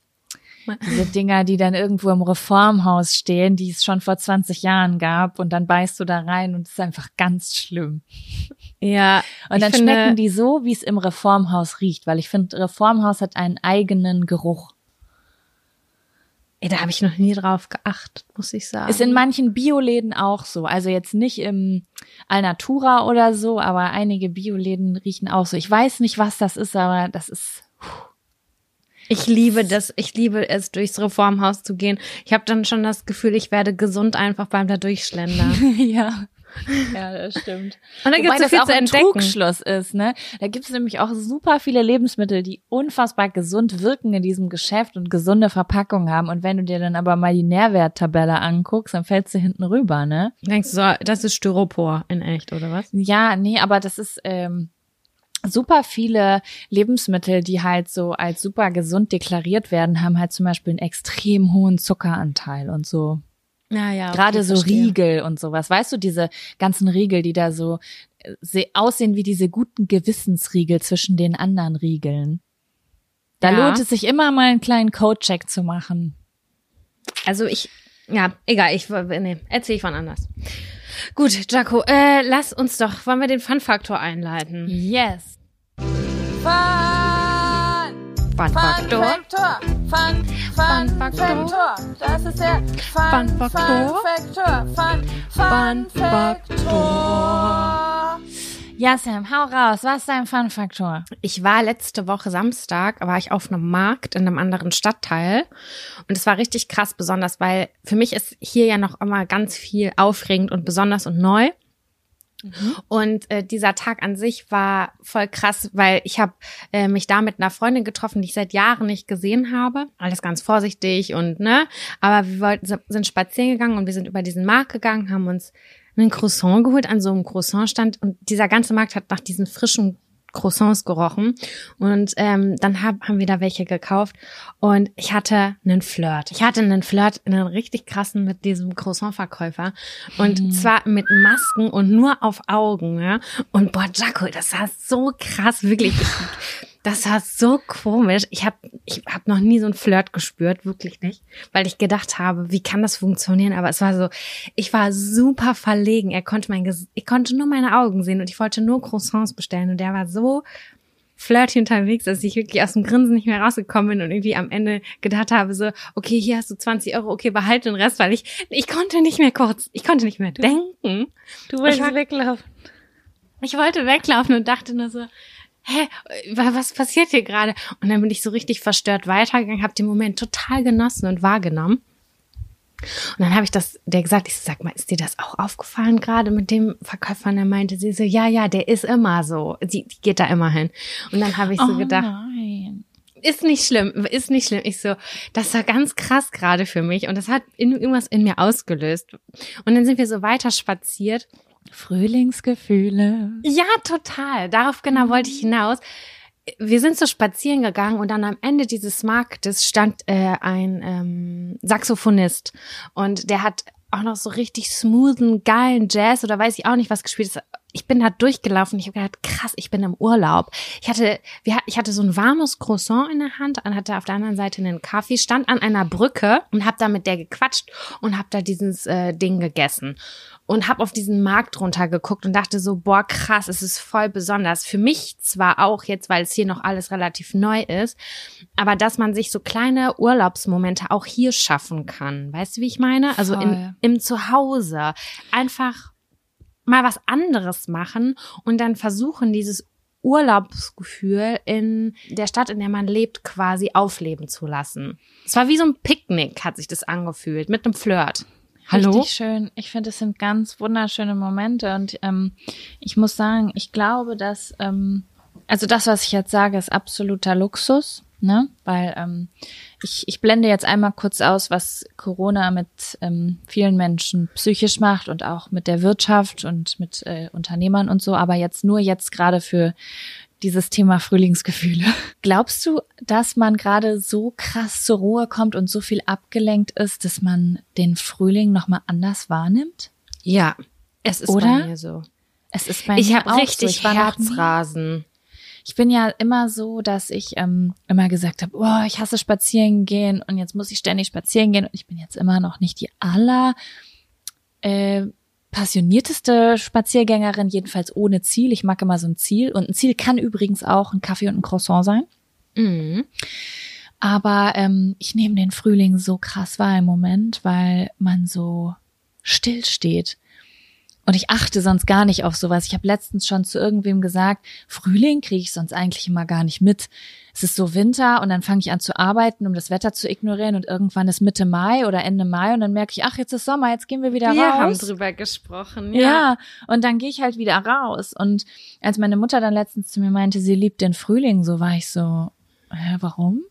diese Dinger, die dann irgendwo im Reformhaus stehen, die es schon vor 20 Jahren gab und dann beißt du da rein und es ist einfach ganz schlimm. Ja. Und dann finde, schmecken die so, wie es im Reformhaus riecht, weil ich finde, Reformhaus hat einen eigenen Geruch. Ey, da habe ich noch nie drauf geachtet, muss ich sagen. Ist in manchen Bioläden auch so. Also jetzt nicht im Alnatura oder so, aber einige Bioläden riechen auch so. Ich weiß nicht, was das ist, aber das ist. Ich liebe das, ich liebe es, durchs Reformhaus zu gehen. Ich habe dann schon das Gefühl, ich werde gesund einfach beim da durchschlendern. ja. Ja, das stimmt. Und da gibt's so das viel auch ein. Trugschluss ist, ne? Da gibt es nämlich auch super viele Lebensmittel, die unfassbar gesund wirken in diesem Geschäft und gesunde Verpackungen haben. Und wenn du dir dann aber mal die Nährwerttabelle anguckst, dann fällst du hinten rüber, ne? Denkst du, so, das ist Styropor in echt, oder was? Ja, nee, aber das ist ähm, super viele Lebensmittel, die halt so als super gesund deklariert werden, haben halt zum Beispiel einen extrem hohen Zuckeranteil und so. Ja, ja. Gerade so Riegel und sowas. Weißt du, diese ganzen Riegel, die da so se- aussehen wie diese guten Gewissensriegel zwischen den anderen Riegeln. Da Ja. lohnt es sich immer mal einen kleinen Code-Check zu machen. Also ich, ja, egal, ich, nee, erzähl ich von anders. Gut, Jaco, äh, lass uns doch, wollen wir den Fun-Faktor einleiten? Yes. Fun-Faktor? Faktor. Fun, Fun Fun Faktor. Das ist der Fun, Fun Faktor. Faktor. Fun, Fun Fun Faktor. Ja, Sam, hau raus. Was ist dein Fun-Faktor? Ich war letzte Woche Samstag, war ich auf einem Markt in einem anderen Stadtteil und es war richtig krass besonders, weil für mich ist hier ja noch immer ganz viel aufregend und besonders und neu. Und äh, dieser Tag an sich war voll krass, weil ich habe äh, mich da mit einer Freundin getroffen, die ich seit Jahren nicht gesehen habe. Alles ganz vorsichtig und ne, aber wir wollten, sind spazieren gegangen und wir sind über diesen Markt gegangen, haben uns einen Croissant geholt an so einem Croissantstand und dieser ganze Markt hat nach diesen frischen Croissants gerochen und ähm, dann hab, haben wir da welche gekauft und ich hatte einen Flirt. Ich hatte einen Flirt, einen richtig krassen mit diesem Croissant-Verkäufer und zwar mit Masken und nur auf Augen. Ja? Und boah, Jaco, das war so krass, wirklich. Das war so komisch. Ich habe ich hab noch nie so einen Flirt gespürt, wirklich nicht, weil ich gedacht habe, wie kann das funktionieren? Aber es war so, ich war super verlegen. Er konnte mein, Ges ich konnte nur meine Augen sehen und ich wollte nur Croissants bestellen und der war so flirty unterwegs, dass ich wirklich aus dem Grinsen nicht mehr rausgekommen bin und irgendwie am Ende gedacht habe so, okay, hier hast du 20 Euro, okay, behalte den Rest, weil ich, ich konnte nicht mehr kurz, ich konnte nicht mehr denken. Du wolltest weglaufen. Ich wollte weglaufen und dachte nur so, hä, wa- was passiert hier gerade? Und dann bin ich so richtig verstört weitergegangen, habe den Moment total genossen und wahrgenommen. Und dann habe ich das, der gesagt, ich sag mal, ist dir das auch aufgefallen gerade mit dem Verkäufer? Und er meinte sie so, ja, ja, der ist immer so. Sie die geht da immer hin. Und dann habe ich so oh, gedacht, Nein. ist nicht schlimm, ist nicht schlimm. Ich so, das war ganz krass gerade für mich und das hat in, irgendwas in mir ausgelöst. Und dann sind wir so weiter spaziert Frühlingsgefühle. ja, total. Darauf genau wollte ich hinaus. Wir sind so spazieren gegangen und dann am Ende dieses Marktes stand äh, ein ähm, Saxophonist und der hat auch noch so richtig smoothen, geilen Jazz oder weiß ich auch nicht was gespielt. Ich bin da durchgelaufen. Ich habe gedacht, krass, ich bin im Urlaub. Ich hatte, ich hatte so ein warmes Croissant in der Hand und hatte auf der anderen Seite einen Kaffee, stand an einer Brücke und habe da mit der gequatscht und habe da dieses äh, Ding gegessen und habe auf diesen Markt runtergeguckt und dachte so, boah, krass, es ist voll besonders. Für mich zwar auch jetzt, weil es hier noch alles relativ neu ist, aber dass man sich so kleine Urlaubsmomente auch hier schaffen kann. Weißt du, wie ich meine? Also in, im Zuhause einfach mal was anderes machen und dann versuchen, dieses Urlaubsgefühl in der Stadt, in der man lebt, quasi aufleben zu lassen. Es war wie so ein Picknick, hat sich das angefühlt, mit einem Flirt. Hallo? Richtig schön. Ich finde, es sind ganz wunderschöne Momente und ähm, ich muss sagen, ich glaube, dass ähm, also das, was ich jetzt sage, ist absoluter Luxus, ne? Weil ähm, ich, ich blende jetzt einmal kurz aus, was Corona mit ähm, vielen Menschen psychisch macht und auch mit der Wirtschaft und mit äh, Unternehmern und so, aber jetzt nur jetzt gerade für dieses Thema Frühlingsgefühle. Glaubst du, dass man gerade so krass zur Ruhe kommt und so viel abgelenkt ist, dass man den Frühling nochmal anders wahrnimmt? Ja, es ist Oder? bei mir so. Es ist bei Ich mir habe auch richtig so. Ich Herzrasen. ich bin ja immer so, dass ich ähm, immer gesagt habe, oh, ich hasse spazieren gehen und jetzt muss ich ständig spazieren gehen. Und ich bin jetzt immer noch nicht die aller äh, passionierteste Spaziergängerin, jedenfalls ohne Ziel. Ich mag immer so ein Ziel. Und ein Ziel kann übrigens auch ein Kaffee und ein Croissant sein. Mhm. Aber ähm, ich nehme den Frühling so krass wahr im Moment, weil man so still steht. Und ich achte sonst gar nicht auf sowas. Ich habe letztens schon zu irgendwem gesagt, Frühling kriege ich sonst eigentlich immer gar nicht mit. Es ist so Winter und dann fange ich an zu arbeiten, um das Wetter zu ignorieren und irgendwann ist Mitte Mai oder Ende Mai und dann merke ich, ach, jetzt ist Sommer, jetzt gehen wir wieder Wir raus. haben drüber gesprochen. Ja. Ja. und dann gehe ich halt wieder raus. Und als meine Mutter dann letztens zu mir meinte, sie liebt den Frühling, so war ich so, hä, warum?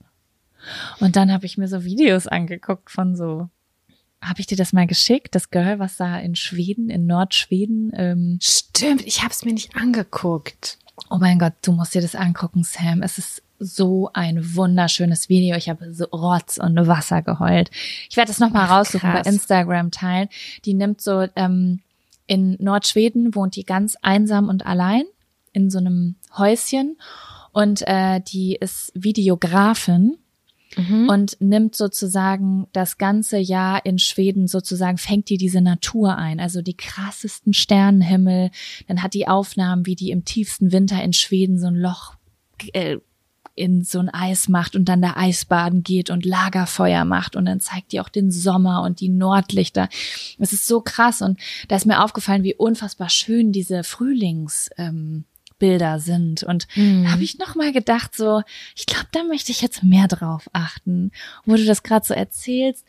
Und dann habe ich mir so Videos angeguckt von so, habe ich dir das mal geschickt, das Girl, was da in Schweden, in Nordschweden, ähm, Stimmt, ich habe es mir nicht angeguckt. oh mein Gott, du musst dir das angucken, Sam. Es ist so ein wunderschönes Video. Ich habe so Rotz und Wasser geheult. Ich werde das nochmal raussuchen krass. bei Instagram teilen. Die nimmt so, ähm, in Nordschweden wohnt die ganz einsam und allein in so einem Häuschen und äh, die ist Videografin Mhm. und nimmt sozusagen das ganze Jahr in Schweden sozusagen, fängt die diese Natur ein, also die krassesten Sternenhimmel. Dann hat die Aufnahmen, wie die im tiefsten Winter in Schweden so ein Loch äh, in so ein Eis macht und dann da Eisbaden geht und Lagerfeuer macht und dann zeigt die auch den Sommer und die Nordlichter. Es ist so krass und da ist mir aufgefallen, wie unfassbar schön diese Frühlings ähm, Bilder sind und Mhm. habe ich noch mal gedacht so, ich glaube, da möchte ich jetzt mehr drauf achten, wo du das gerade so erzählst.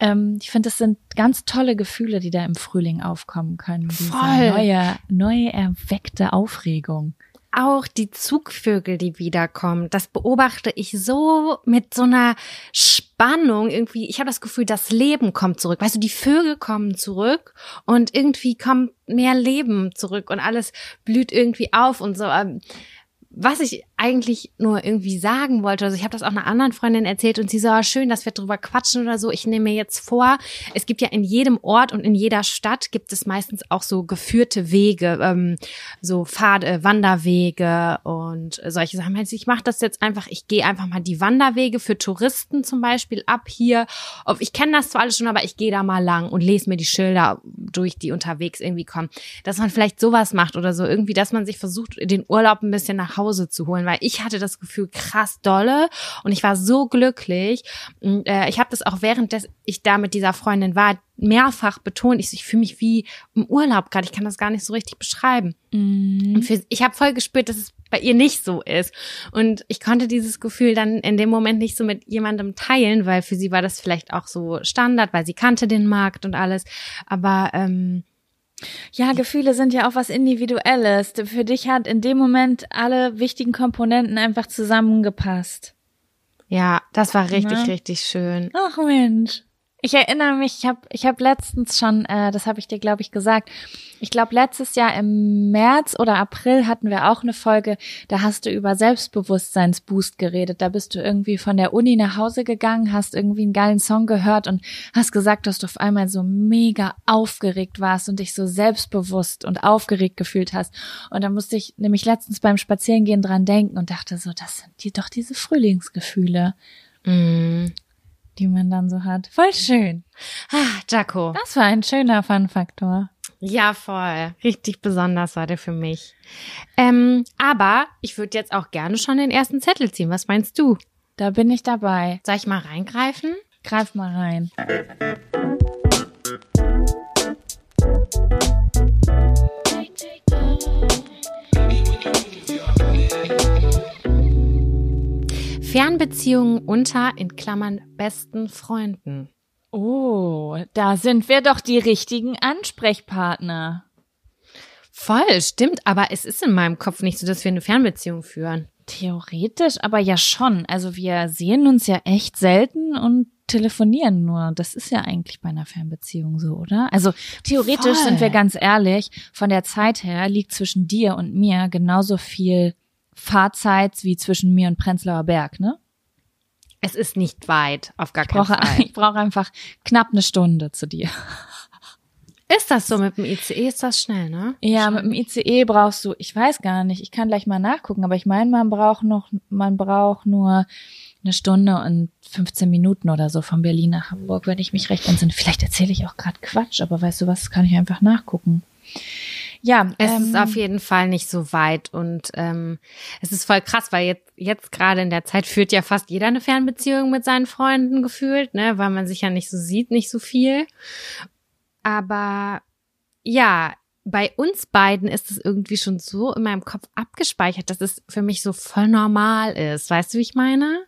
Ähm, ich finde, das sind ganz tolle Gefühle, die da im Frühling aufkommen können. Diese Voll. neue, neu erweckte Aufregung. Auch die Zugvögel, die wiederkommen, das beobachte ich so mit so einer Spannung irgendwie. Ich habe das Gefühl, das Leben kommt zurück. Weißt du, die Vögel kommen zurück und irgendwie kommt mehr Leben zurück und alles blüht irgendwie auf und so. Ähm, Was ich eigentlich nur irgendwie sagen wollte, also ich habe das auch einer anderen Freundin erzählt und sie so, ah, schön, dass wir drüber quatschen oder so. Ich nehme mir jetzt vor, es gibt ja in jedem Ort und in jeder Stadt gibt es meistens auch so geführte Wege, ähm, so Pfad, Wanderwege und solche Sachen. Also ich mache das jetzt einfach, ich gehe einfach mal die Wanderwege für Touristen zum Beispiel ab hier. Ich kenne das zwar alles schon, aber ich gehe da mal lang und lese mir die Schilder durch, die unterwegs irgendwie kommen. Dass man vielleicht sowas macht oder so irgendwie, dass man sich versucht, den Urlaub ein bisschen nach Hause zu holen, weil ich hatte das Gefühl krass dolle und ich war so glücklich. Und, äh, ich habe das auch während des ich da mit dieser Freundin war mehrfach betont. Ich, ich fühle mich wie im Urlaub gerade. Ich kann das gar nicht so richtig beschreiben. Und für, ich habe voll gespürt, dass es bei ihr nicht so ist. Und ich konnte dieses Gefühl dann in dem Moment nicht so mit jemandem teilen, weil für sie war das vielleicht auch so Standard, weil sie kannte den Markt und alles. Aber ähm, Ja, Gefühle sind ja auch was Individuelles. Für dich hat in dem Moment alle wichtigen Komponenten einfach zusammengepasst. ja, das war richtig, Ne? richtig schön. Ach Mensch. Ich erinnere mich, ich habe ich hab letztens schon, äh, das habe ich dir, glaube ich, gesagt. Ich glaube, letztes Jahr im März oder April hatten wir auch eine Folge, da hast du über Selbstbewusstseinsboost geredet. Da bist du irgendwie von der Uni nach Hause gegangen, hast irgendwie einen geilen Song gehört und hast gesagt, dass du auf einmal so mega aufgeregt warst und dich so selbstbewusst und aufgeregt gefühlt hast. Und da musste ich nämlich letztens beim Spazierengehen dran denken und dachte so, das sind die doch diese Frühlingsgefühle Mm. Die man dann so hat. Voll schön. Ah, Jaco. Das war ein schöner Fun-Faktor. Ja, voll. Richtig besonders war der für mich. Ähm, aber ich würde jetzt auch gerne schon den ersten Zettel ziehen. Was meinst du? Da bin ich dabei. Soll ich mal reingreifen? Greif mal rein. Fernbeziehungen unter, in Klammern, besten Freunden. Oh, da sind wir doch die richtigen Ansprechpartner. Voll, stimmt, aber es ist in meinem Kopf nicht so, dass wir eine Fernbeziehung führen. Theoretisch, aber ja schon. Also wir sehen uns ja echt selten und telefonieren nur. Das ist ja eigentlich bei einer Fernbeziehung so, oder? Also theoretisch Voll. sind wir ganz ehrlich, von der Zeit her liegt zwischen dir und mir genauso viel Fahrzeit wie zwischen mir und Prenzlauer Berg, ne? Es ist nicht weit, auf gar Ich keinen brauche, Fall. ich brauche einfach knapp eine Stunde zu dir. Ist das so mit dem ICE? Ist das schnell, ne? Ja, mit dem ICE brauchst du, ich weiß gar nicht, ich kann gleich mal nachgucken, aber ich meine, man braucht noch, man braucht nur eine Stunde und 15 Minuten oder so von Berlin nach Hamburg, wenn ich mich recht entsinne. Vielleicht erzähle ich auch gerade Quatsch, aber weißt du was, kann ich einfach nachgucken. Ja, Es ähm, ist auf jeden Fall nicht so weit und ähm, es ist voll krass, weil jetzt, jetzt gerade in der Zeit führt ja fast jeder eine Fernbeziehung mit seinen Freunden gefühlt, ne, weil man sich ja nicht so sieht, nicht so viel. Aber ja, bei uns beiden ist es irgendwie schon so in meinem Kopf abgespeichert, dass es für mich so voll normal ist. Weißt du, wie ich meine?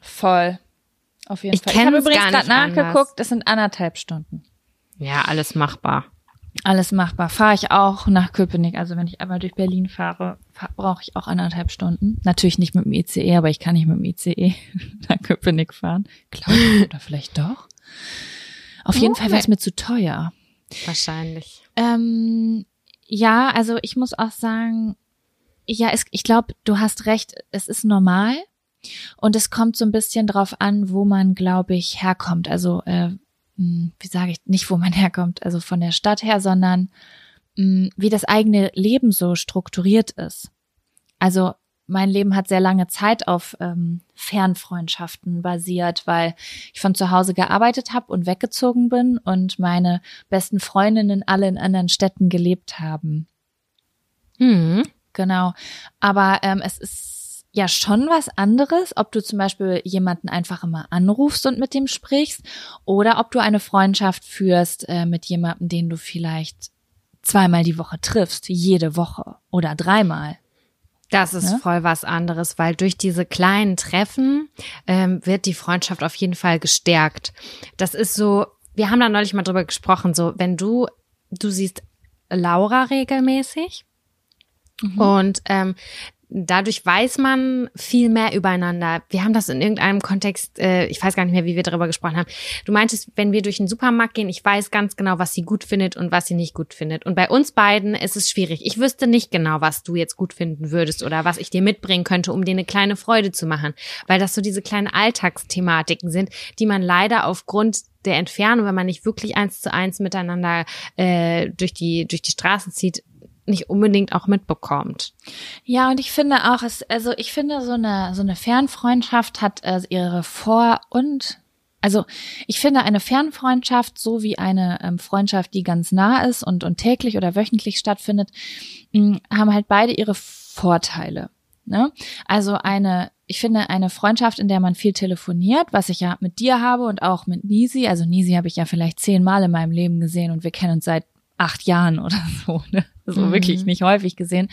voll. Auf jeden Ich Fall. Ich habe übrigens gerade nachgeguckt, das sind anderthalb Stunden. Ja, alles machbar. Alles machbar. Fahre ich auch nach Köpenick. Also wenn ich einmal durch Berlin fahre, fahr- brauche ich auch anderthalb Stunden. Natürlich nicht mit dem ICE, aber ich kann nicht mit dem ICE nach Köpenick fahren. Glaube ich. Oder vielleicht doch. Auf jeden Fall wäre es mir zu teuer. Wahrscheinlich. Ähm, ja, also ich muss auch sagen, ja, es, ich glaube, du hast recht, es ist normal. Und es kommt so ein bisschen drauf an, wo man, glaube ich, herkommt. Also, äh, wie sage ich, nicht wo man herkommt, also von der Stadt her, sondern mh, wie das eigene Leben so strukturiert ist. Also mein Leben hat sehr lange Zeit auf ähm, Fernfreundschaften basiert, weil ich von zu Hause gearbeitet habe und weggezogen bin und meine besten Freundinnen alle in anderen Städten gelebt haben. Hm. Genau. Aber ähm, es ist ja schon was anderes, ob du zum Beispiel jemanden einfach immer anrufst und mit dem sprichst oder ob du eine Freundschaft führst äh, mit jemandem, den du vielleicht zweimal die Woche triffst, jede Woche oder dreimal. Das ist Ne? voll was anderes, weil durch diese kleinen Treffen ähm, wird die Freundschaft auf jeden Fall gestärkt. Das ist so, wir haben da neulich mal drüber gesprochen, so wenn du, du siehst Laura regelmäßig und ähm, dadurch weiß man viel mehr übereinander. Wir haben das in irgendeinem Kontext, äh, ich weiß gar nicht mehr, wie wir darüber gesprochen haben. Du meintest, wenn wir durch den Supermarkt gehen, ich weiß ganz genau, was sie gut findet und was sie nicht gut findet. Und bei uns beiden ist es schwierig. Ich wüsste nicht genau, was du jetzt gut finden würdest oder was ich dir mitbringen könnte, um dir eine kleine Freude zu machen. Weil das so diese kleinen Alltagsthematiken sind, die man leider aufgrund der Entfernung, wenn man nicht wirklich eins zu eins miteinander äh, durch die durch die Straßen zieht, nicht unbedingt auch mitbekommt. Ja, und ich finde auch, es, also ich finde, so eine, so eine Fernfreundschaft hat äh, ihre Vor- und also ich finde eine Fernfreundschaft so wie eine ähm, Freundschaft, die ganz nah ist und, und täglich oder wöchentlich stattfindet, mh, haben halt beide ihre Vorteile. Ne? Also eine, ich finde eine Freundschaft, in der man viel telefoniert, was ich ja mit dir habe und auch mit Nisi. Also Nisi habe ich ja vielleicht zehnmal in meinem Leben gesehen und wir kennen uns seit acht Jahren oder so. Ne? So Mhm. wirklich nicht häufig gesehen.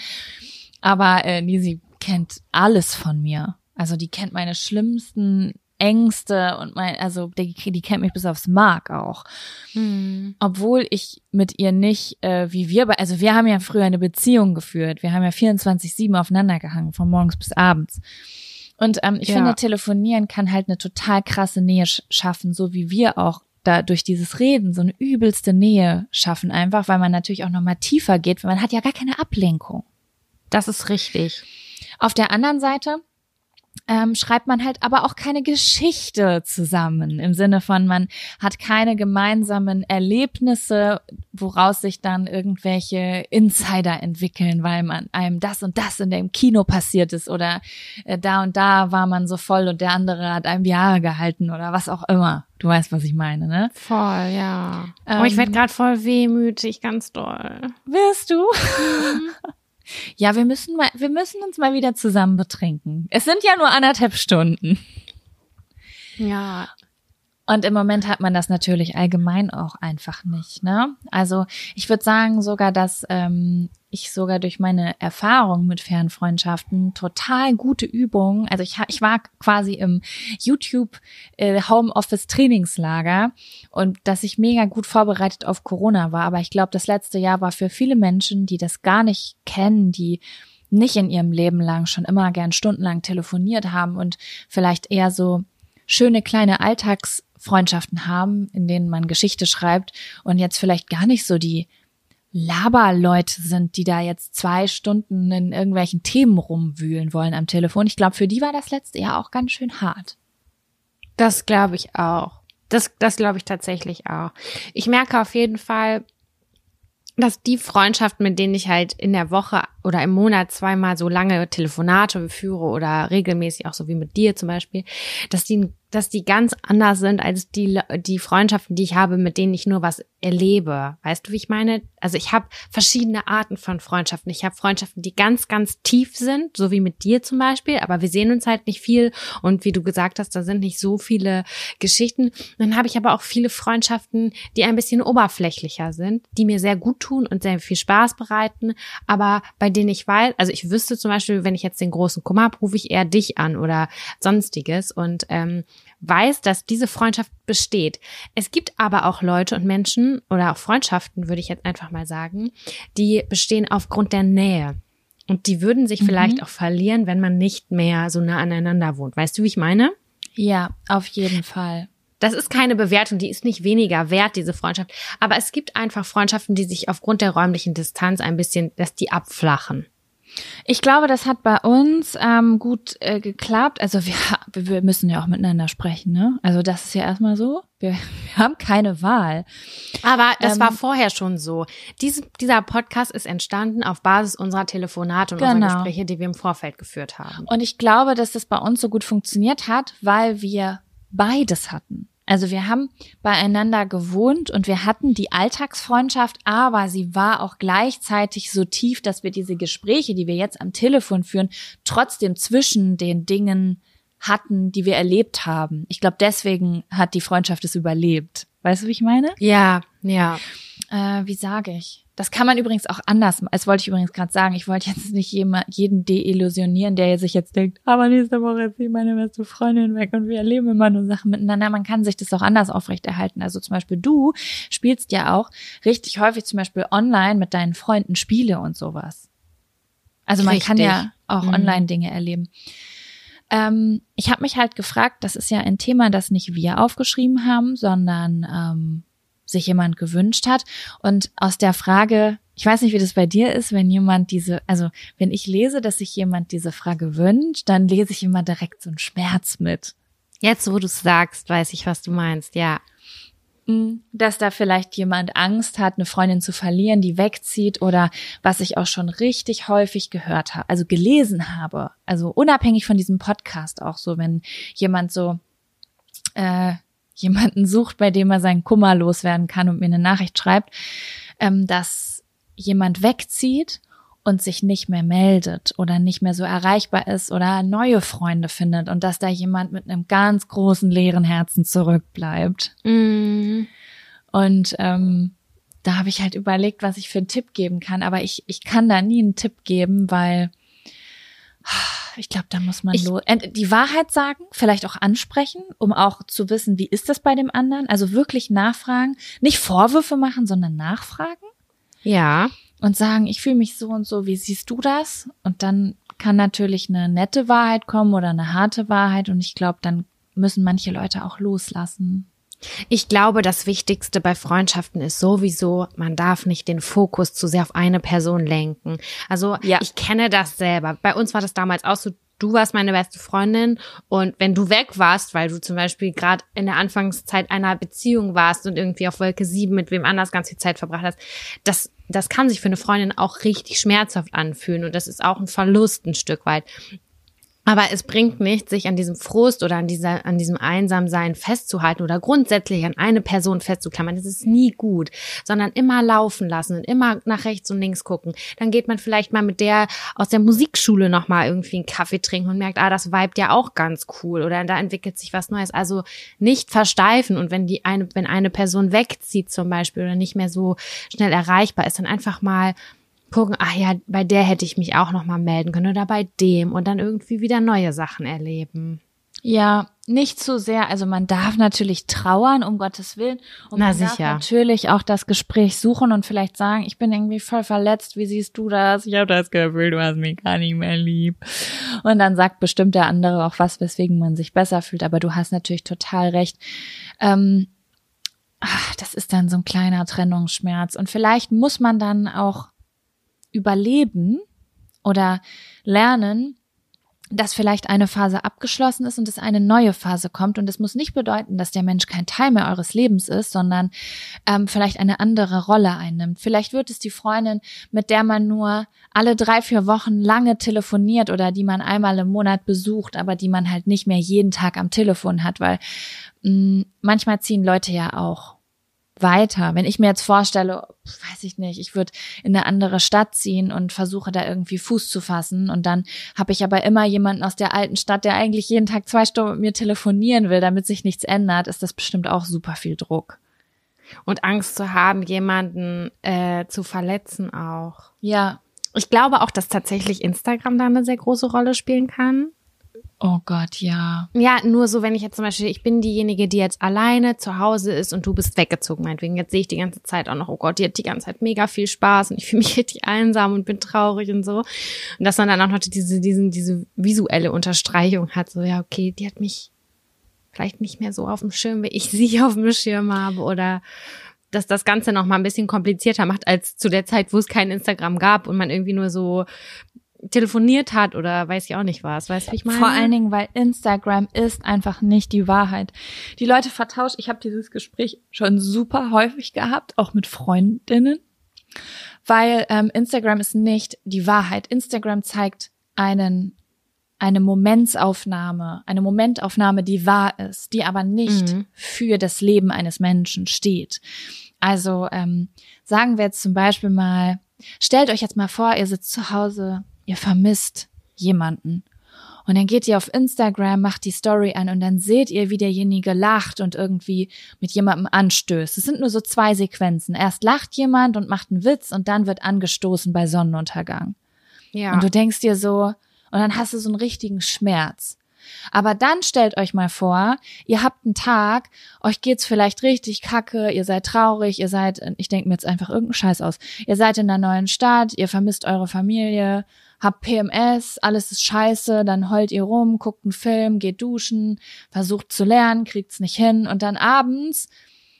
Aber äh, Nisi kennt alles von mir. Also die kennt meine schlimmsten Ängste und mein, also die, die kennt mich bis aufs Mark auch. Obwohl ich mit ihr nicht, äh, wie wir, also wir haben ja früher eine Beziehung geführt. Wir haben ja 24-7 aufeinander gehangen, von morgens bis abends. Und ähm, ich Ja. finde, telefonieren kann halt eine total krasse Nähe sch schaffen, so wie wir auch da durch dieses Reden so eine übelste Nähe schaffen, einfach, weil man natürlich auch nochmal tiefer geht, weil man hat ja gar keine Ablenkung. Das ist richtig. Auf der anderen Seite ähm, schreibt man halt aber auch keine Geschichte zusammen im Sinne von, man hat keine gemeinsamen Erlebnisse, woraus sich dann irgendwelche Insider entwickeln, weil man einem das und das in dem Kino passiert ist oder äh, da und da war man so voll und der andere hat einem Jahre gehalten oder was auch immer. Du weißt, was ich meine, ne? Voll, ja. Ähm, oh, ich werde gerade voll wehmütig, ganz doll. Wirst du? ja, wir müssen mal, wir müssen uns mal wieder zusammen betrinken. Es sind ja nur anderthalb Stunden. Ja. Und im Moment hat man das natürlich allgemein auch einfach nicht. Ne? Also ich würde sagen sogar, dass ähm, ich sogar durch meine Erfahrung mit Fernfreundschaften total gute Übungen, also ich, ich war quasi im YouTube äh, Homeoffice Trainingslager und dass ich mega gut vorbereitet auf Corona war. Aber ich glaube, das letzte Jahr war für viele Menschen, die das gar nicht kennen, die nicht in ihrem Leben lang schon immer gern stundenlang telefoniert haben und vielleicht eher so schöne kleine Alltagsfreundschaften haben, in denen man Geschichte schreibt und jetzt vielleicht gar nicht so die Laberleute sind, die da jetzt zwei Stunden in irgendwelchen Themen rumwühlen wollen am Telefon. Ich glaube, für die war das letzte Jahr auch ganz schön hart. Das glaube ich auch. Das, das glaube ich tatsächlich auch. Ich merke auf jeden Fall, dass die Freundschaften, mit denen ich halt in der Woche oder im Monat zweimal so lange Telefonate führe oder regelmäßig auch so wie mit dir zum Beispiel, dass die dass die ganz anders sind als die, die Freundschaften, die ich habe, mit denen ich nur was erlebe. Weißt du, wie ich meine? Also ich habe verschiedene Arten von Freundschaften. Ich habe Freundschaften, die ganz, ganz tief sind, so wie mit dir zum Beispiel, aber wir sehen uns halt nicht viel und wie du gesagt hast, da sind nicht so viele Geschichten. Dann habe ich aber auch viele Freundschaften, die ein bisschen oberflächlicher sind, die mir sehr gut tun und sehr viel Spaß bereiten, aber bei denen ich weiß, also ich wüsste zum Beispiel, wenn ich jetzt den großen Kummer habe, rufe ich eher dich an oder sonstiges und ähm, weiß, dass diese Freundschaft besteht. Es gibt aber auch Leute und Menschen oder auch Freundschaften, würde ich jetzt einfach mal sagen, die bestehen aufgrund der Nähe. Und die würden sich mhm. vielleicht auch verlieren, wenn man nicht mehr so nah aneinander wohnt. Weißt du, wie ich meine? Ja, auf jeden Fall. Das ist keine Bewertung, die ist nicht weniger wert, diese Freundschaft. Aber es gibt einfach Freundschaften, die sich aufgrund der räumlichen Distanz ein bisschen, dass die abflachen. Ich glaube, das hat bei uns ähm, gut äh, geklappt. Also wir, wir müssen ja auch miteinander sprechen, ne? Also das ist ja erstmal so. Wir, wir haben keine Wahl. Aber das ähm, war vorher schon so. Dies, dieser Podcast ist entstanden auf Basis unserer Telefonate und genau. unserer Gespräche, die wir im Vorfeld geführt haben. Und ich glaube, dass das bei uns so gut funktioniert hat, weil wir beides hatten. Also wir haben beieinander gewohnt und wir hatten die Alltagsfreundschaft, aber sie war auch gleichzeitig so tief, dass wir diese Gespräche, die wir jetzt am Telefon führen, trotzdem zwischen den Dingen hatten, die wir erlebt haben. Ich glaube, deswegen hat die Freundschaft es überlebt. Weißt du, wie ich meine? Ja, ja. Äh, wie sage ich? Das kann man übrigens auch anders, das wollte ich übrigens gerade sagen. Ich wollte jetzt nicht jeden deillusionieren, der sich jetzt denkt, aber nächste Woche sie meine beste Freundin weg und wir erleben immer nur Sachen miteinander. Man kann sich das auch anders aufrechterhalten. Also zum Beispiel du spielst ja auch richtig häufig zum Beispiel online mit deinen Freunden Spiele und sowas. Also man richtig. kann ja auch mhm. online Dinge erleben. Ähm, ich habe mich halt gefragt, das ist ja ein Thema, das nicht wir aufgeschrieben haben, sondern ähm, sich jemand gewünscht hat. Und aus der Frage, ich weiß nicht, wie das bei dir ist, wenn jemand diese, also wenn ich lese, dass sich jemand diese Frage wünscht, dann lese ich immer direkt so einen Schmerz mit. Jetzt, wo du es sagst, weiß ich, was du meinst, ja. Mm, dass da vielleicht jemand Angst hat, eine Freundin zu verlieren, die wegzieht oder was ich auch schon richtig häufig gehört habe, also gelesen habe, also unabhängig von diesem Podcast auch so, wenn jemand so äh, jemanden sucht, bei dem er seinen Kummer loswerden kann und mir eine Nachricht schreibt, ähm, dass jemand wegzieht und sich nicht mehr meldet oder nicht mehr so erreichbar ist oder neue Freunde findet und dass da jemand mit einem ganz großen leeren Herzen zurückbleibt. Mm. Und ähm, da habe ich halt überlegt, was ich für einen Tipp geben kann, aber ich, ich kann da nie einen Tipp geben, weil ich glaube, da muss man ich, die Wahrheit sagen, vielleicht auch ansprechen, um auch zu wissen, wie ist das bei dem anderen? Also wirklich nachfragen, nicht Vorwürfe machen, sondern nachfragen. Ja. Und sagen, ich fühle mich so und so, wie siehst du das? Und dann kann natürlich eine nette Wahrheit kommen oder eine harte Wahrheit und ich glaube, dann müssen manche Leute auch loslassen. Ich glaube, das Wichtigste bei Freundschaften ist sowieso, man darf nicht den Fokus zu sehr auf eine Person lenken. Also ja. ich kenne das selber. Bei uns war das damals auch so, du warst meine beste Freundin und wenn du weg warst, weil du zum Beispiel gerade in der Anfangszeit einer Beziehung warst und irgendwie auf Wolke sieben mit wem anders ganz viel Zeit verbracht hast, das, das kann sich für eine Freundin auch richtig schmerzhaft anfühlen und das ist auch ein Verlust ein Stück weit. Aber es bringt nichts, sich an diesem Frust oder an, dieser, an diesem Einsamsein festzuhalten oder grundsätzlich an eine Person festzuklammern. Das ist nie gut, sondern immer laufen lassen und immer nach rechts und links gucken. Dann geht man vielleicht mal mit der aus der Musikschule nochmal irgendwie einen Kaffee trinken und merkt, ah, das vibet ja auch ganz cool oder da entwickelt sich was Neues. Also nicht versteifen und wenn die eine, wenn eine Person wegzieht zum Beispiel oder nicht mehr so schnell erreichbar ist, dann einfach mal gucken, ach ja, bei der hätte ich mich auch noch mal melden können oder bei dem und dann irgendwie wieder neue Sachen erleben. Ja, nicht zu sehr. Also man darf natürlich trauern, um Gottes Willen. Und Na, man sicher. darf natürlich auch das Gespräch suchen und vielleicht sagen, ich bin irgendwie voll verletzt. Wie siehst du das? Ich habe das Gefühl, du hast mich gar nicht mehr lieb. Und dann sagt bestimmt der andere auch was, weswegen man sich besser fühlt. Aber du hast natürlich total recht. Ähm, ach, das ist dann so ein kleiner Trennungsschmerz. Und vielleicht muss man dann auch überleben oder lernen, dass vielleicht eine Phase abgeschlossen ist und es eine neue Phase kommt. Und es muss nicht bedeuten, dass der Mensch kein Teil mehr eures Lebens ist, sondern ähm, vielleicht eine andere Rolle einnimmt. Vielleicht wird es die Freundin, mit der man nur alle drei, vier Wochen lange telefoniert oder die man einmal im Monat besucht, aber die man halt nicht mehr jeden Tag am Telefon hat, weil mh, manchmal ziehen Leute ja auch weiter. Wenn ich mir jetzt vorstelle, weiß ich nicht, ich würde in eine andere Stadt ziehen und versuche da irgendwie Fuß zu fassen und dann habe ich aber immer jemanden aus der alten Stadt, der eigentlich jeden Tag zwei Stunden mit mir telefonieren will, damit sich nichts ändert, ist das bestimmt auch super viel Druck. Und Angst zu haben, jemanden äh, zu verletzen auch. Ja. Ich glaube auch, dass tatsächlich Instagram da eine sehr große Rolle spielen kann. Oh Gott, ja. Ja, nur so, wenn ich jetzt zum Beispiel, ich bin diejenige, die jetzt alleine zu Hause ist und du bist weggezogen, meinetwegen. Jetzt sehe ich die ganze Zeit auch noch, oh Gott, die hat die ganze Zeit mega viel Spaß und ich fühle mich richtig einsam und bin traurig und so. Und dass man dann auch noch diese, diesen, diese visuelle Unterstreichung hat, so, ja, okay, die hat mich vielleicht nicht mehr so auf dem Schirm, wie ich sie auf dem Schirm habe oder dass das Ganze noch mal ein bisschen komplizierter macht als zu der Zeit, wo es kein Instagram gab und man irgendwie nur so telefoniert hat oder weiß ich auch nicht was. Weißt du, wie ich meine? Vor allen Dingen, weil Instagram ist einfach nicht die Wahrheit. Die Leute vertauschen. Ich habe dieses Gespräch schon super häufig gehabt, auch mit Freundinnen, weil ähm, Instagram ist nicht die Wahrheit. Instagram zeigt einen eine Momentsaufnahme, eine Momentaufnahme, die wahr ist, die aber nicht Mhm. für das Leben eines Menschen steht. Also ähm, sagen wir jetzt zum Beispiel mal, stellt euch jetzt mal vor, ihr sitzt zu Hause, ihr vermisst jemanden. Und dann geht ihr auf Instagram, macht die Story an und dann seht ihr, wie derjenige lacht und irgendwie mit jemandem anstößt. Es sind nur so zwei Sequenzen. Erst lacht jemand und macht einen Witz und dann wird angestoßen bei Sonnenuntergang. ja. Und du denkst dir so, und dann hast du so einen richtigen Schmerz. Aber dann stellt euch mal vor, ihr habt einen Tag, euch geht's vielleicht richtig kacke, ihr seid traurig, ihr seid, ich denke mir jetzt einfach irgendeinen Scheiß aus. Ihr seid in einer neuen Stadt, ihr vermisst eure Familie, habt PMS, alles ist scheiße, dann heult ihr rum, guckt einen Film, geht duschen, versucht zu lernen, kriegt's nicht hin und dann abends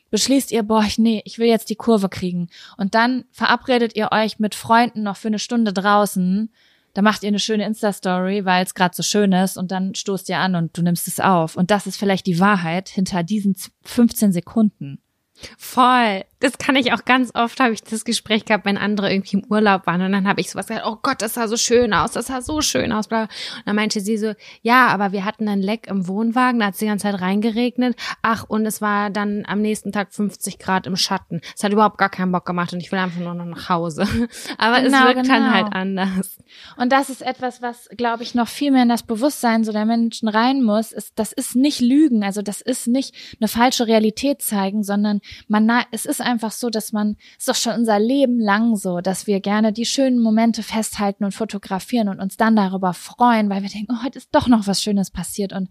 beschließt ihr, boah, ich, nee, ich will jetzt die Kurve kriegen. Und dann verabredet ihr euch mit Freunden noch für eine Stunde draußen. Da macht ihr eine schöne Insta-Story, weil es gerade so schön ist und dann stoßt ihr an und du nimmst es auf. Und das ist vielleicht die Wahrheit hinter diesen z- 15 Sekunden. Voll. Das kann ich auch ganz oft, habe ich das Gespräch gehabt, wenn andere irgendwie im Urlaub waren und dann habe ich sowas gesagt, oh Gott, das sah so schön aus, das sah so schön aus. Bla. Und dann meinte sie so, ja, aber wir hatten einen Leck im Wohnwagen, da hat es die ganze Zeit reingeregnet. Ach, und es war dann am nächsten Tag 50 Grad im Schatten. Es hat überhaupt gar keinen Bock gemacht und ich will einfach nur noch nach Hause. Aber Genau, es wirkt dann genau. halt anders. Und das ist etwas, was, glaube ich, noch viel mehr in das Bewusstsein so der Menschen rein muss. Ist, das ist nicht Lügen, also das ist nicht eine falsche Realität zeigen, sondern man, es ist einfach so, dass man, es ist doch schon unser Leben lang so, dass wir gerne die schönen Momente festhalten und fotografieren und uns dann darüber freuen, weil wir denken, oh, heute ist doch noch was Schönes passiert und